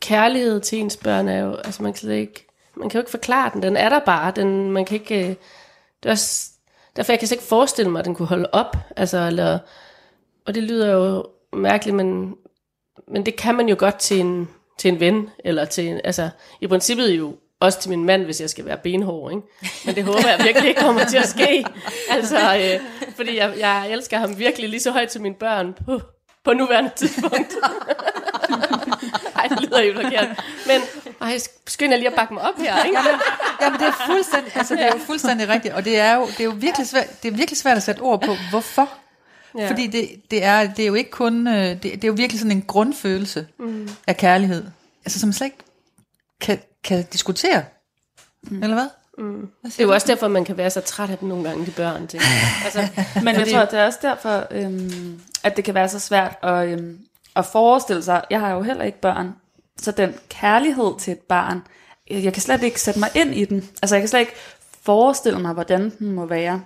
S5: kærlighed til ens børn er jo, altså man kan slet ikke, man kan jo ikke forklare den. Den er der bare. Den, man kan ikke, øh, det er også, derfor jeg kan slet ikke forestille mig, at den kunne holde op. Altså, eller, og det lyder jo mærkeligt, men, men det kan man jo godt til en, til en ven, eller til en, altså i princippet jo også til min mand, hvis jeg skal være benhård, ikke? Men det håber jeg virkelig ikke kommer til at ske. Altså, øh, fordi jeg, jeg elsker ham virkelig lige så højt til mine børn på, på nuværende tidspunkt. Ej, det lyder jo forkert. Men ej, skynd jer lige at bakke mig op her, ikke?
S4: Jamen det er fuldstændig, altså, det er jo fuldstændig rigtigt, og det er jo, det er jo virkelig, svært, det er virkelig svært at sætte ord på, hvorfor. Ja. Fordi det, det, er, det er jo ikke kun, øh, det, det er jo virkelig sådan en grundfølelse mm. af kærlighed, altså som slet ikke kan, kan diskutere, mm. eller hvad?
S5: Det er jo også derfor, man kan være så træt af dem nogle gange, de børn. Jeg. Altså,
S2: Men jeg tror, at det er også derfor, øhm, at det kan være så svært at, øhm, at forestille sig. Jeg har jo heller ikke børn, så den kærlighed til et barn, jeg kan slet ikke sætte mig ind i den. Altså jeg kan slet ikke forestille mig, hvordan den må være.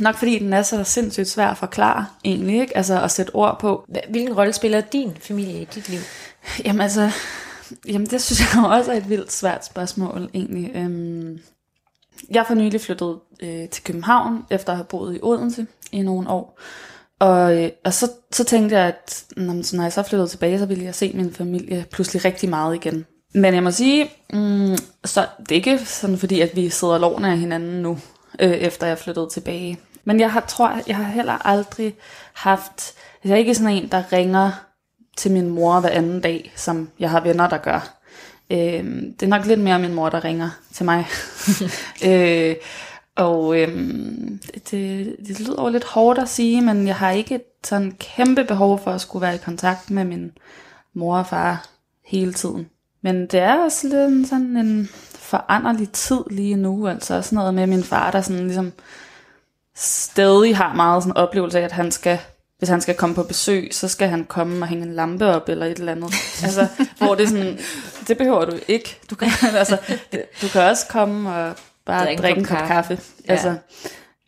S2: Nok fordi den er så sindssygt svær at forklare, egentlig, ikke? Altså at sætte ord på.
S1: Hvilken rolle spiller din familie i dit liv?
S2: Jamen altså, jamen det synes jeg også er et vildt svært spørgsmål egentlig. Øhm, jeg er for nylig flyttet øh, til København, efter at have boet i Odense i nogle år. Og, øh, og så, så tænkte jeg, at når, når jeg så flyttede tilbage, så ville jeg se min familie pludselig rigtig meget igen. Men jeg må sige, mm, så det er ikke sådan fordi, at vi sidder lovende af hinanden nu, øh, efter jeg flyttede tilbage. Men jeg har, tror, jeg har heller aldrig haft, altså jeg er ikke sådan en, der ringer til min mor hver anden dag, som jeg har venner, der gør. Øhm, det er nok lidt mere min mor, der ringer til mig. øh, og øhm, det, det, det lyder jo lidt hårdt at sige, men jeg har ikke et sådan kæmpe behov for at skulle være i kontakt med min mor og far hele tiden. Men det er også lidt sådan en foranderlig tid lige nu, altså sådan noget med min far, der sådan ligesom stadig har meget sådan en oplevelse af, at han skal, hvis han skal komme på besøg, så skal han komme og hænge en lampe op eller et eller andet. altså, hvor det er sådan, det behøver du ikke. Du kan, altså, det, du kan også komme og bare
S1: Drikke
S2: drikke,
S1: en kop kaffe.
S2: kaffe. Ja. Altså,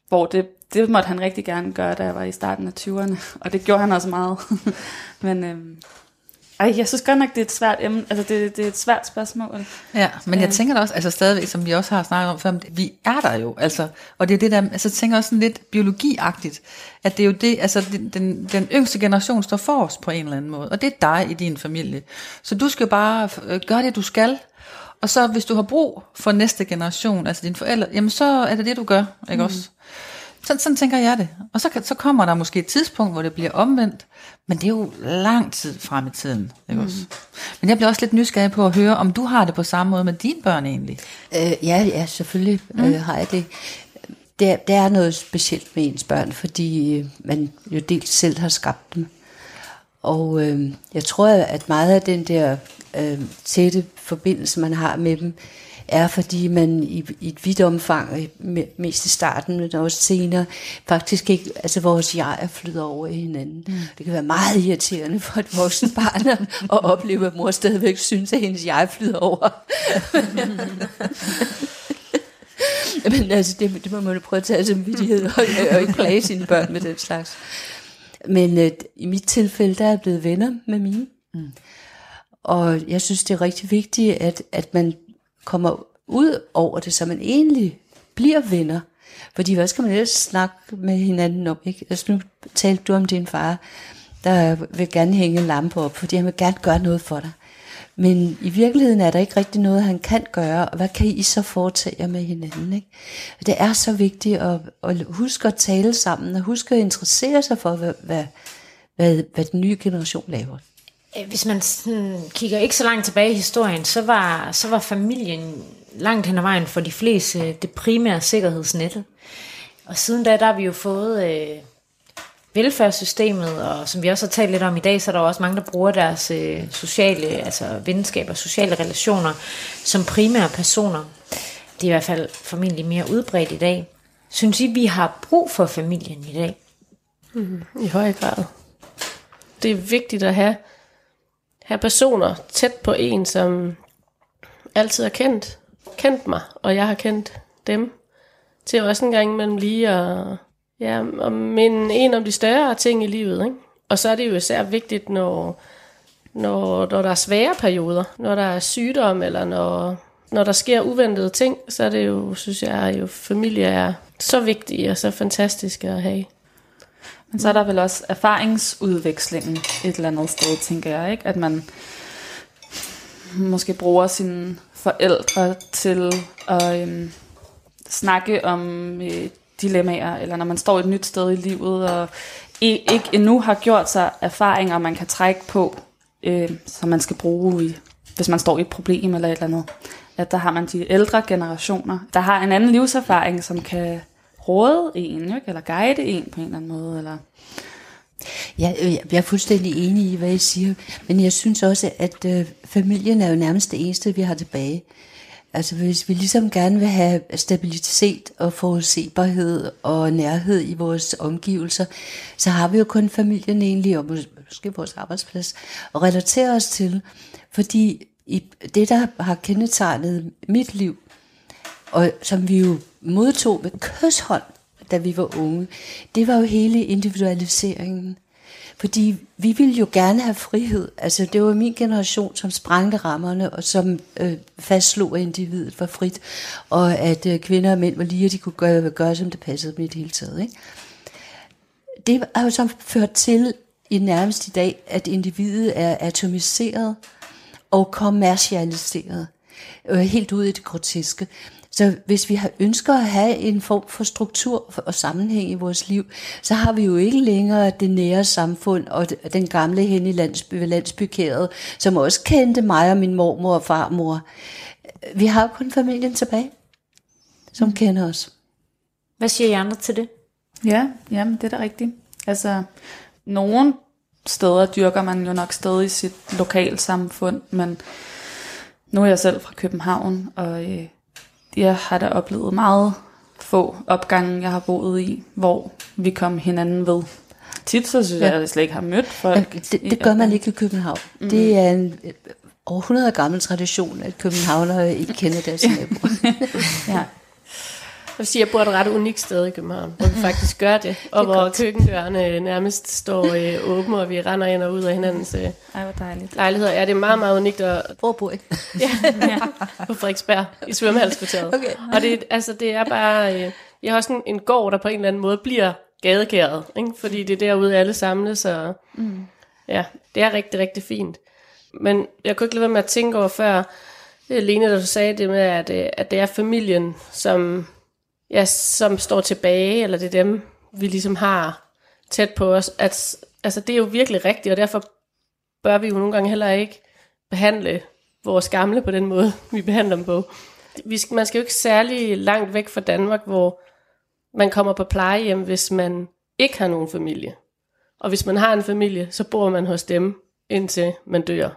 S2: hvor det, det måtte han rigtig gerne gøre, da jeg var i starten af 20'erne. Og det gjorde han også meget. Men øhm, ej, jeg synes godt nok, det er et svært emne. Altså, det, det er et svært spørgsmål.
S4: Ja, men jeg tænker da også, altså stadigvæk, som vi også har snakket om før, vi er der jo, altså, og det er det der, altså tænker også sådan lidt biologiagtigt, at det er jo det, altså den, den, yngste generation står forrest på en eller anden måde, og det er dig i din familie. Så du skal bare øh, gøre det, du skal, og så hvis du har brug for næste generation, altså dine forældre, jamen så er det det, du gør, ikke mm. også? Sådan, sådan tænker jeg det. Og så, kan, så kommer der måske et tidspunkt, hvor det bliver omvendt, men det er jo lang tid frem i tiden. Ikke mm. også? Men jeg bliver også lidt nysgerrig på at høre, om du har det på samme måde med dine børn egentlig.
S3: Øh, ja, ja, selvfølgelig mm. øh, har jeg det. Der, der er noget specielt med ens børn, fordi øh, man jo dels selv har skabt dem. Og øh, jeg tror, at meget af den der øh, tætte forbindelse, man har med dem, er fordi man i, i et vidt omfang, øh, me- mest i starten, men også senere, faktisk ikke, altså vores jeg flyder over i hinanden. Mm. Det kan være meget irriterende for et voksen barn at, at opleve, at mor stadigvæk synes, at hendes jeg flyder over. Men altså, det, det må man jo prøve at tage som vidtighed, og, og ikke plage sine børn med den slags. Men øh, i mit tilfælde, der er jeg blevet venner med mine. Mm. Og jeg synes, det er rigtig vigtigt, at, at man kommer ud over det, så man egentlig bliver venner. Fordi hvad skal man ellers snakke med hinanden om? Ikke? Altså nu talte du om din far, der vil gerne hænge en lampe op, fordi han vil gerne gøre noget for dig. Men i virkeligheden er der ikke rigtig noget, han kan gøre, og hvad kan I så foretage jer med hinanden? Ikke? Det er så vigtigt at, at huske at tale sammen, og huske at interessere sig for, hvad, hvad, hvad, hvad den nye generation laver.
S1: Øh, hvis man sådan kigger ikke så langt tilbage i historien, så var, så var familien langt hen ad vejen for de fleste øh, det primære sikkerhedsnet. Og siden da, der har vi jo fået øh, velfærdssystemet, og som vi også har talt lidt om i dag, så er der også mange, der bruger deres øh, sociale, altså venskaber, sociale relationer som primære personer. Det er i hvert fald formentlig mere udbredt i dag. Synes I, vi har brug for familien i dag? Mm-hmm.
S5: I høj grad. Det er vigtigt at have, have personer tæt på en, som altid er kendt, kendt mig, og jeg har kendt dem. Til også en gang imellem lige at ja, at minde en om de større ting i livet. Ikke? Og så er det jo især vigtigt, når, når, når der er svære perioder, når der er sygdom, eller når, når der sker uventede ting, så er det jo, synes jeg, jo familie er så vigtige og så fantastiske at have.
S2: Men så er der vel også erfaringsudvekslingen et eller andet sted, tænker jeg, ikke? At man måske bruger sin forældre til at øhm, snakke om øh, dilemmaer, eller når man står et nyt sted i livet, og ikke endnu har gjort sig erfaringer, man kan trække på, øh, som man skal bruge, i, hvis man står i et problem eller et eller andet. At der har man de ældre generationer, der har en anden livserfaring, som kan råde en, ikke? eller guide en på en eller anden måde. Eller
S3: Ja, øh, jeg er fuldstændig enig i, hvad I siger, men jeg synes også, at øh, familien er jo nærmest det eneste, vi har tilbage. Altså hvis vi ligesom gerne vil have stabilitet og forudsigbarhed og nærhed i vores omgivelser, så har vi jo kun familien egentlig, og måske vores arbejdsplads, at relatere os til. Fordi i det, der har kendetegnet mit liv, og som vi jo modtog med kysshånd, da vi var unge, det var jo hele individualiseringen. Fordi vi ville jo gerne have frihed. Altså det var min generation, som sprængte rammerne, og som øh, fastslog, at individet var frit, og at øh, kvinder og mænd var lige, at de kunne gøre, gøre som det passede dem i det hele taget. Ikke? Det har jo så ført til i nærmest i dag, at individet er atomiseret og kommercialiseret. Øh, helt ud i det groteske. Så hvis vi har ønsker at have en form for struktur og sammenhæng i vores liv, så har vi jo ikke længere det nære samfund og den gamle hen i landsby, landsbykæret, som også kendte mig og min mormor og farmor. Vi har kun familien tilbage, som mm. kender os.
S1: Hvad siger I andre til det?
S2: Ja, jamen det er da rigtigt. Altså, nogle steder dyrker man jo nok stadig sit lokalsamfund, men nu er jeg selv fra København, og øh, jeg har da oplevet meget få opgange, jeg har boet i, hvor vi kom hinanden ved. Tit så synes ja. jeg, at jeg slet ikke har mødt folk.
S3: Ja, det, det gør man ikke i København. Mm. Det er en over 100 gammel tradition, at københavnere ikke kender deres naboer.
S5: ja. Jeg vil sige, at jeg bor et ret unikt sted i København, hvor vi faktisk gør det, og det hvor godt. køkkendørene nærmest står øh, åbne, og vi render ind og ud af hinandens øh,
S2: Ej, hvor dejligt.
S5: lejligheder. Ja, det er meget, meget unikt. Og,
S3: hvor bor I?
S5: ja, ja, på Frederiksberg, i svømmehalskvarteret. Okay. Og det, altså, det er bare... Øh, jeg har også en, en gård, der på en eller anden måde bliver gadekæret, ikke? fordi det er derude, alle samles, og mm. ja, det er rigtig, rigtig fint. Men jeg kunne ikke lade være med at tænke over før, Lene, da du sagde det med, at, øh, at det er familien, som ja, som står tilbage, eller det er dem, vi ligesom har tæt på os, at altså, det er jo virkelig rigtigt, og derfor bør vi jo nogle gange heller ikke behandle vores gamle på den måde, vi behandler dem på. Vi skal, man skal jo ikke særlig langt væk fra Danmark, hvor man kommer på plejehjem, hvis man ikke har nogen familie. Og hvis man har en familie, så bor man hos dem, indtil man dør.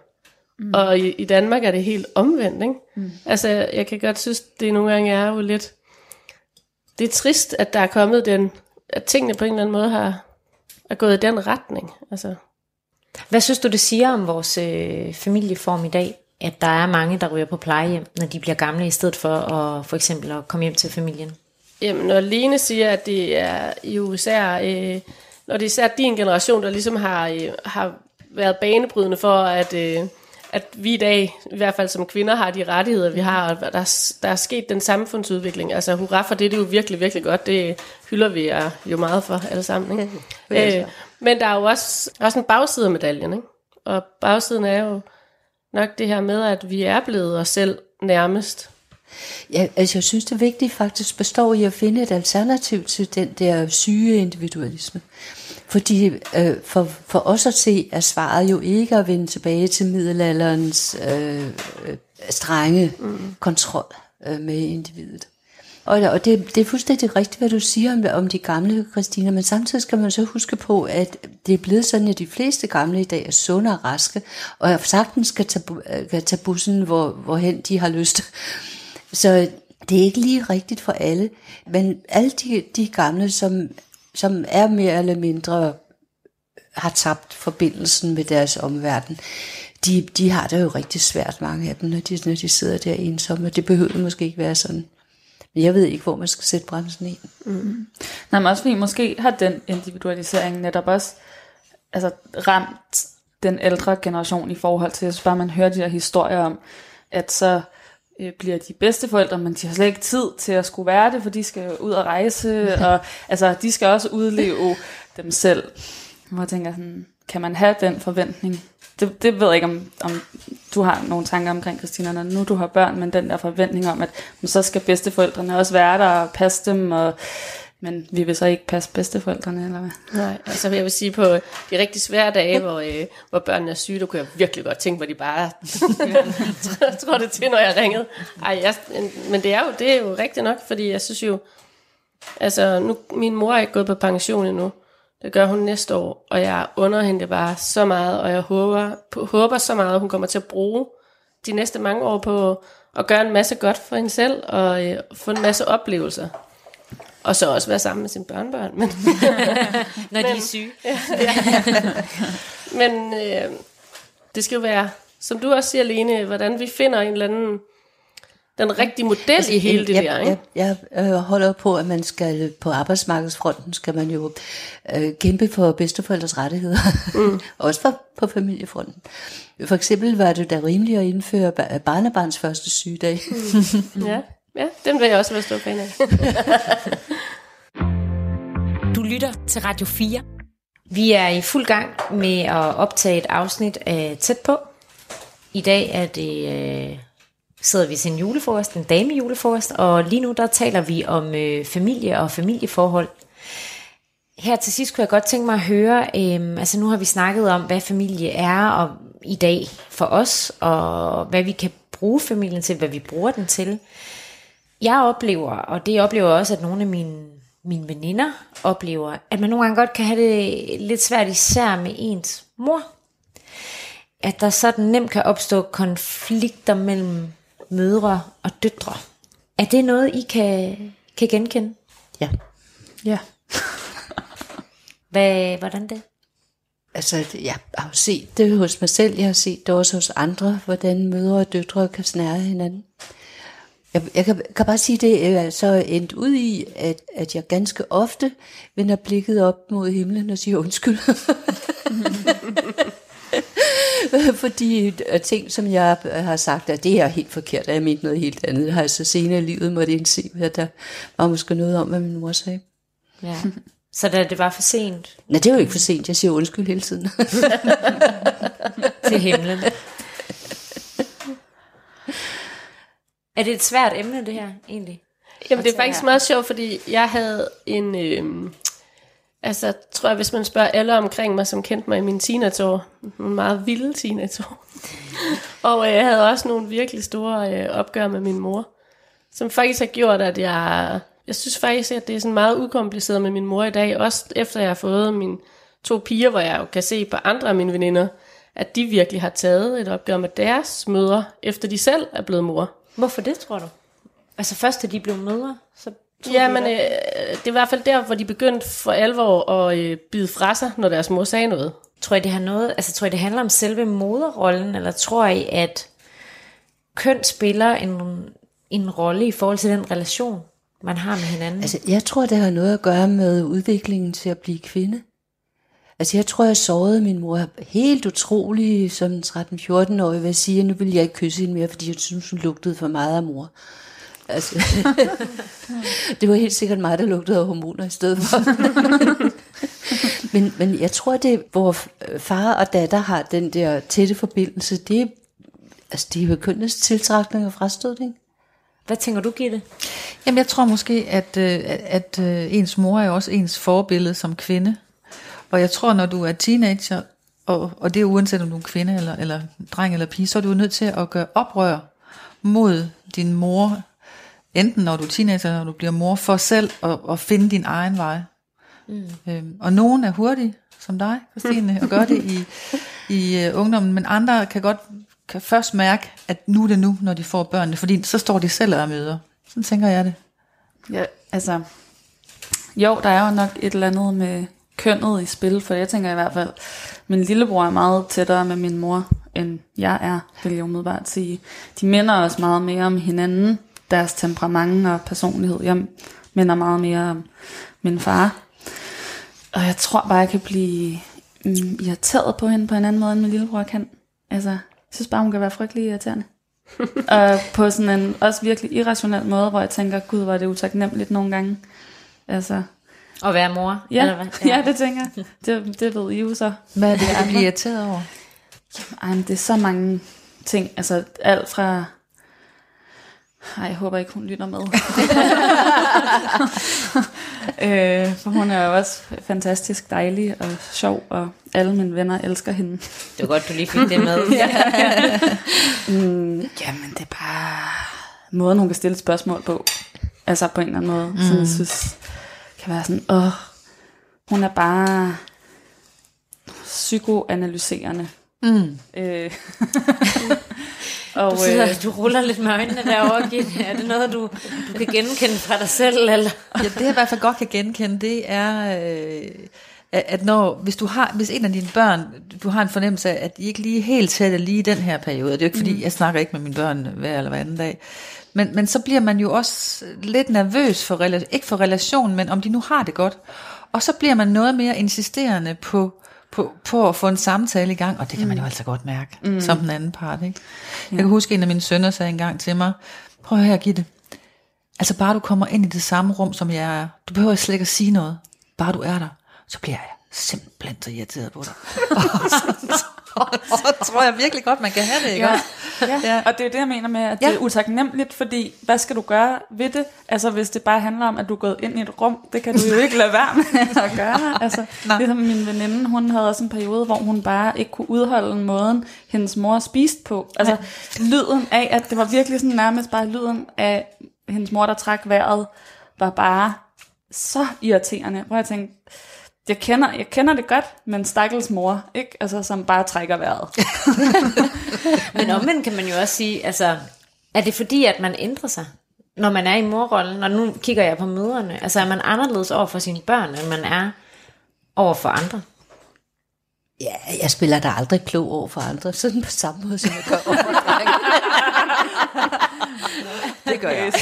S5: Mm. Og i, i Danmark er det helt omvendt, ikke? Mm. Altså, jeg kan godt synes, det nogle gange er jo lidt det er trist, at der er kommet den, at tingene på en eller anden måde har er gået i den retning. Altså.
S1: Hvad synes du, det siger om vores øh, familieform i dag? At der er mange, der ryger på plejehjem, når de bliver gamle, i stedet for at for eksempel at komme hjem til familien?
S5: Jamen, når Lene siger, at det er jo især, øh, når det er især din generation, der ligesom har, øh, har været banebrydende for, at, øh, at vi i dag, i hvert fald som kvinder, har de rettigheder, vi har, og der, der er sket den samfundsudvikling. Altså hurra for det, det er jo virkelig, virkelig godt. Det hylder vi er jo meget for alle sammen. Ikke? øh, men der er jo også, også en bagside af medaljen, ikke? og bagsiden er jo nok det her med, at vi er blevet os selv nærmest.
S3: Ja, altså jeg synes, det vigtige faktisk består i at finde et alternativ til den der syge individualisme. Fordi øh, for, for os at se er svaret jo ikke at vende tilbage til middelalderens øh, strenge mm. kontrol øh, med individet. Og, og det, det er fuldstændig rigtigt, hvad du siger om, om de gamle, Christina, men samtidig skal man så huske på, at det er blevet sådan, at de fleste gamle i dag er sunde og raske, og sagtens skal tage, kan tage bussen, hvor, hvorhen de har lyst. Så det er ikke lige rigtigt for alle, men alle de, de gamle, som, som er mere eller mindre har tabt forbindelsen med deres omverden, de, de har det jo rigtig svært, mange af dem, når de, når de sidder der ensomme, og det behøver måske ikke være sådan. Men jeg ved ikke, hvor man skal sætte bremsen ind.
S2: Mm. Nej, men også fordi måske har den individualisering netop også altså, ramt den ældre generation i forhold til, jeg synes bare, man hører de der historier om, at så øh, bliver de bedste forældre, men de har slet ikke tid til at skulle være det, for de skal ud og rejse, og altså, de skal også udleve dem selv. Hvor jeg tænker sådan, kan man have den forventning? Det, det ved jeg ikke, om, om du har nogle tanker omkring, Christina, når nu du har børn, men den der forventning om, at så skal bedsteforældrene også være der og passe dem, og, men vi vil så ikke passe bedsteforældrene, eller hvad?
S5: Nej, altså jeg vil sige, på de rigtig svære dage, hvor, øh, hvor børnene er syge, der kunne jeg virkelig godt tænke, hvor de bare tror det til, når jeg ringede. Ej, jeg, men det er, jo, det er jo rigtigt nok, fordi jeg synes jo, altså nu, min mor er ikke gået på pension endnu, det gør hun næste år, og jeg under hende det bare så meget, og jeg håber, håber så meget, at hun kommer til at bruge de næste mange år på at gøre en masse godt for hende selv, og øh, få en masse oplevelser. Og så også være sammen med sine børnebørn. Men,
S1: Når men, de er syge. ja,
S5: men øh, det skal jo være, som du også siger, Lene, hvordan vi finder en eller anden den rigtige model altså, i hele det
S3: jeg,
S5: der. Ikke?
S3: Jeg, jeg, jeg holder på, at man skal på arbejdsmarkedsfronten, skal man jo øh, kæmpe for bedsteforældres rettigheder. Mm. Også for, på familiefronten. For eksempel var det da rimeligt at indføre barnebarns første sygedag.
S5: Mm. ja, ja, den vil jeg også være stor fan af.
S1: du lytter til Radio 4. Vi er i fuld gang med at optage et afsnit af Tæt på. I dag er det... Øh, sidder vi til en julefrokost, en dame julefrokost, og lige nu der taler vi om øh, familie og familieforhold. Her til sidst kunne jeg godt tænke mig at høre, øh, altså nu har vi snakket om, hvad familie er og i dag for os, og hvad vi kan bruge familien til, hvad vi bruger den til. Jeg oplever, og det oplever også, at nogle af mine, mine veninder oplever, at man nogle gange godt kan have det lidt svært, især med ens mor. At der sådan nemt kan opstå konflikter mellem mødre og døtre. Er det noget, I kan, kan genkende?
S3: Ja.
S2: Ja.
S1: Hvad, hvordan det?
S3: Altså, jeg har set det hos mig selv, jeg har set det også hos andre, hvordan mødre og døtre kan snære hinanden. Jeg, jeg kan, kan bare sige, det er så endt ud i, at, at jeg ganske ofte vender blikket op mod himlen og siger undskyld. fordi øh, ting, som jeg har sagt, at det er helt forkert, at jeg mente noget helt andet. Det har jeg så senere i livet måtte indse, at der var måske noget om, hvad min mor sagde.
S1: Ja. Så da det var for sent?
S3: Nej, det var ikke for sent. Jeg siger undskyld hele tiden.
S1: Til himlen. Er det et svært emne, det her, egentlig?
S5: Jamen, det er faktisk meget sjovt, fordi jeg havde en... Øh, Altså, tror jeg, hvis man spørger alle omkring mig, som kendte mig i mine teenageår, nogle meget vilde teenageår, og øh, jeg havde også nogle virkelig store øh, opgør med min mor, som faktisk har gjort, at jeg, jeg synes faktisk, at det er sådan meget ukompliceret med min mor i dag, også efter jeg har fået mine to piger, hvor jeg jo kan se på andre af mine veninder, at de virkelig har taget et opgør med deres mødre, efter de selv er blevet mor.
S1: Hvorfor det, tror du? Altså først, da de blev mødre, så
S5: Ja, men øh, det er i hvert fald der, hvor de begyndte for alvor at øh, bide fra sig, når deres mor sagde noget.
S1: Tror I, det har noget, altså tror I, det handler om selve moderrollen, eller tror I, at køn spiller en, en rolle i forhold til den relation, man har med hinanden?
S3: Altså, jeg tror, det har noget at gøre med udviklingen til at blive kvinde. Altså, jeg tror, jeg sårede min mor helt utrolig som 13-14-årig ved at sige, at nu vil jeg ikke kysse hende mere, fordi jeg synes, hun lugtede for meget af mor. Altså, det var helt sikkert mig, der lugtede af hormoner i stedet for. men, men jeg tror, det hvor far og datter har den der tætte forbindelse, det er, altså, det er kønnes tiltrækning og frastødning.
S1: Hvad tænker du, Gitte?
S4: Jamen, jeg tror måske, at, øh, at, at øh, ens mor er også ens forbillede som kvinde. Og jeg tror, når du er teenager, og, og det er uanset om du er kvinde eller, eller dreng eller pige, så er du nødt til at gøre oprør mod din mor enten når du er teenager, eller når du bliver mor, for selv at, at finde din egen vej. Mm. Øhm, og nogen er hurtige, som dig, Christine, og gør det i, i uh, ungdommen, men andre kan godt kan først mærke, at nu er det nu, når de får børnene, fordi så står de selv og møder. Sådan tænker jeg det.
S2: Ja, altså, jo, der er jo nok et eller andet med kønnet i spil, for jeg tænker i hvert fald, min lillebror er meget tættere med min mor, end jeg er, vil jeg umiddelbart sige. De minder os meget mere om hinanden, deres temperament og personlighed. Jeg minder meget mere om min far. Og jeg tror bare, jeg kan blive mm, irriteret på hende på en anden måde, end min lillebror kan. Altså, jeg synes bare, hun kan være frygtelig irriterende. og på sådan en også virkelig irrationel måde, hvor jeg tænker, gud, er det utaknemmeligt nogle gange. Altså,
S1: At være mor?
S2: ja,
S1: eller hvad?
S2: ja. det tænker jeg. Det, det ved I jo så.
S4: Hvad er det, du bliver irriteret over?
S2: Ej, men det er så mange ting. Altså alt fra... Ej, jeg håber ikke, hun lytter med. øh, for hun er jo også fantastisk dejlig og sjov, og alle mine venner elsker hende.
S1: Det var godt, du lige fik det med.
S2: Mm, jamen, det er bare måden, hun kan stille spørgsmål på. Altså på en eller anden måde, mm. som jeg synes kan være sådan, åh, hun er bare psykoanalyserende.
S4: Mm.
S2: Øh, og,
S1: Du, sidder, du ruller lidt med øjnene derovre, Gitte. Er det noget, du, du kan genkende fra dig selv? Eller?
S4: Ja, det jeg i hvert fald godt kan genkende, det er, øh, at at når, hvis, du har, hvis en af dine børn, du har en fornemmelse af, at de ikke lige helt tætte lige i den her periode, det er jo ikke fordi, mm. jeg snakker ikke med mine børn hver eller hver anden dag, men, men så bliver man jo også lidt nervøs for, rela- ikke for relationen, men om de nu har det godt. Og så bliver man noget mere insisterende på, på, på at få en samtale i gang, og det kan man jo altså godt mærke, mm. som den anden part. Ikke? Jeg kan huske, en af mine sønner sagde engang til mig, prøv her, Gitte, Altså bare du kommer ind i det samme rum, som jeg er. Du behøver slet ikke at sige noget. Bare du er der, så bliver jeg simpelthen så irriteret på dig. og, så, og så tror jeg virkelig godt, man kan have det, ikke?
S2: Ja. Ja.
S4: Ja.
S2: og det er det, jeg mener med, at
S4: Ja.
S2: det er utaknemmeligt, fordi hvad skal du gøre ved det? Altså hvis det bare handler om, at du er gået ind i et rum, det kan du jo ikke lade være med at gøre. Altså,
S4: Nej.
S2: ligesom min veninde, hun havde også en periode, hvor hun bare ikke kunne udholde måden, hendes mor spiste på. Altså lyden af, at det var virkelig sådan nærmest bare lyden af hendes mor, der trak vejret, var bare så irriterende. Hvor jeg tænkte, jeg kender, jeg kender det godt, men stakkels mor, ikke? Altså, som bare trækker vejret.
S1: Men omvendt kan man jo også sige, altså, er det fordi, at man ændrer sig? Når man er i morrollen, og nu kigger jeg på møderne, altså er man anderledes over for sine børn, end man er over for andre?
S3: Ja, jeg spiller da aldrig klog over for andre, sådan på samme måde, som jeg gør over for.
S4: Det gør jeg.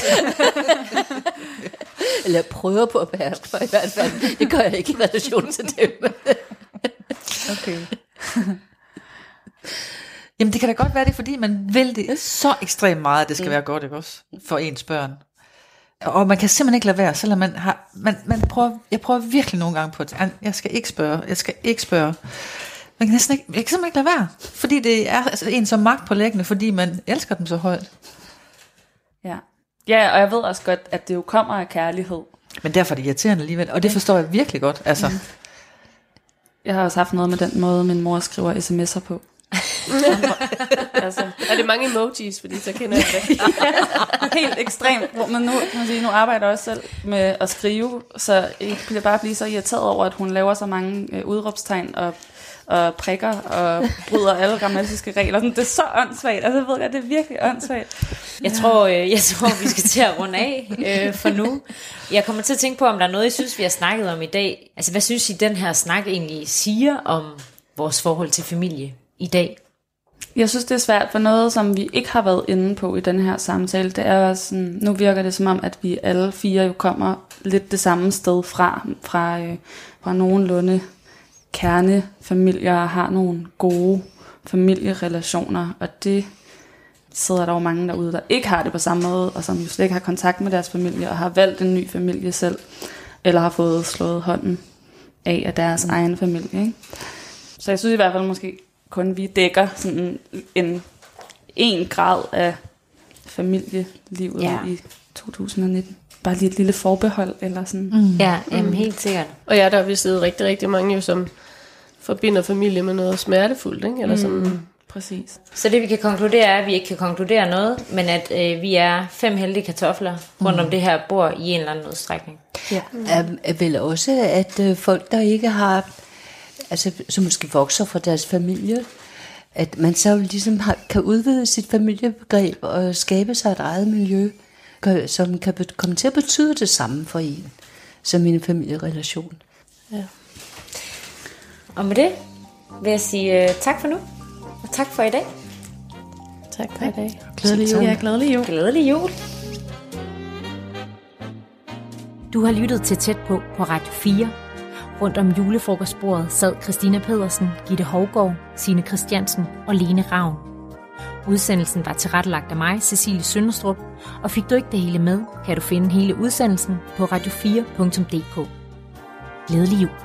S3: Eller prøver på at beherske mig i hvert fald. Det gør jeg ikke i relation til dem.
S4: Okay. Jamen det kan da godt være det, er, fordi man vil det så ekstremt meget, at det skal være godt, ikke også? For ens børn. Og man kan simpelthen ikke lade være, selvom man har, man, man prøver, jeg prøver virkelig nogle gange på at, "Ej, jeg skal ikke spørge, jeg skal ikke spørge. Man kan næsten ikke, jeg kan simpelthen ikke lade være, fordi det er altså, en så magt på læggende, fordi man elsker dem så højt.
S2: Ja. ja, og jeg ved også godt, at det jo kommer af kærlighed.
S4: Men derfor er det irriterende alligevel, og det forstår jeg virkelig godt. Altså,
S2: Jeg har også haft noget med den måde, min mor skriver sms'er på. altså,
S5: Er det mange emojis, fordi så kender jeg det.
S2: helt ekstremt. Hvor man nu, kan man sige, nu arbejder jeg også selv med at skrive, så jeg bliver bare blive så irriteret over, at hun laver så mange øh, udråbstegn og, og prikker og bryder alle grammatiske regler. Sådan, det er så åndssvagt. Altså, jeg ved godt, det er virkelig åndssvagt.
S1: Jeg tror, øh, jeg tror, vi skal til at runde af øh, for nu. Jeg kommer til at tænke på, om der er noget, I synes, vi har snakket om i dag. Altså, hvad synes I, den her snak egentlig siger om vores forhold til familie i dag?
S2: Jeg synes, det er svært for noget, som vi ikke har været inde på i den her samtale. Det er sådan, nu virker det som om, at vi alle fire jo kommer lidt det samme sted fra, fra, øh, fra nogenlunde kernefamilier og har nogle gode familierelationer, og det sidder der jo mange derude, der ikke har det på samme måde, og som jo slet ikke har kontakt med deres familie, og har valgt en ny familie selv, eller har fået slået hånden af af deres egen familie. Ikke? Så jeg synes i hvert fald måske kun, vi dækker sådan en, en grad af familielivet
S1: Ja.
S2: i 2019. Bare lige et lille forbehold, eller sådan. Mm.
S1: Ja, jamen, helt sikkert.
S5: Og ja, der er vist rigtig, rigtig mange jo, som forbinder familie med noget smertefuldt, ikke? eller som
S2: præcis.
S1: Så det vi kan konkludere er, at vi ikke kan konkludere noget, men at øh, vi er fem heldige kartofler rundt om det her bord i en eller anden udstrækning.
S3: Ja. Er, er vel også, at øh, folk, der ikke har, altså som måske vokser fra deres familie, at man så ligesom har, kan udvide sit familiebegreb og skabe sig et eget miljø, som kan komme til at betyde det samme for en, som en familierelation.
S1: Og med det vil jeg sige øh, tak for nu, og tak for i dag.
S5: Tak for i dag.
S3: Glædelig jul.
S2: Ja, glædelig jul.
S1: Glædelig jul. Du har lyttet til Tæt på på Radio 4. Rundt om julefrokostbordet sad Christina Pedersen, Gitte Hovgaard, Signe Christiansen og Lene Ravn. Udsendelsen var tilrettelagt af mig, Cecilie Sønderstrup, og fik du ikke det hele med, kan du finde hele udsendelsen på radio4.dk. Glædelig jul.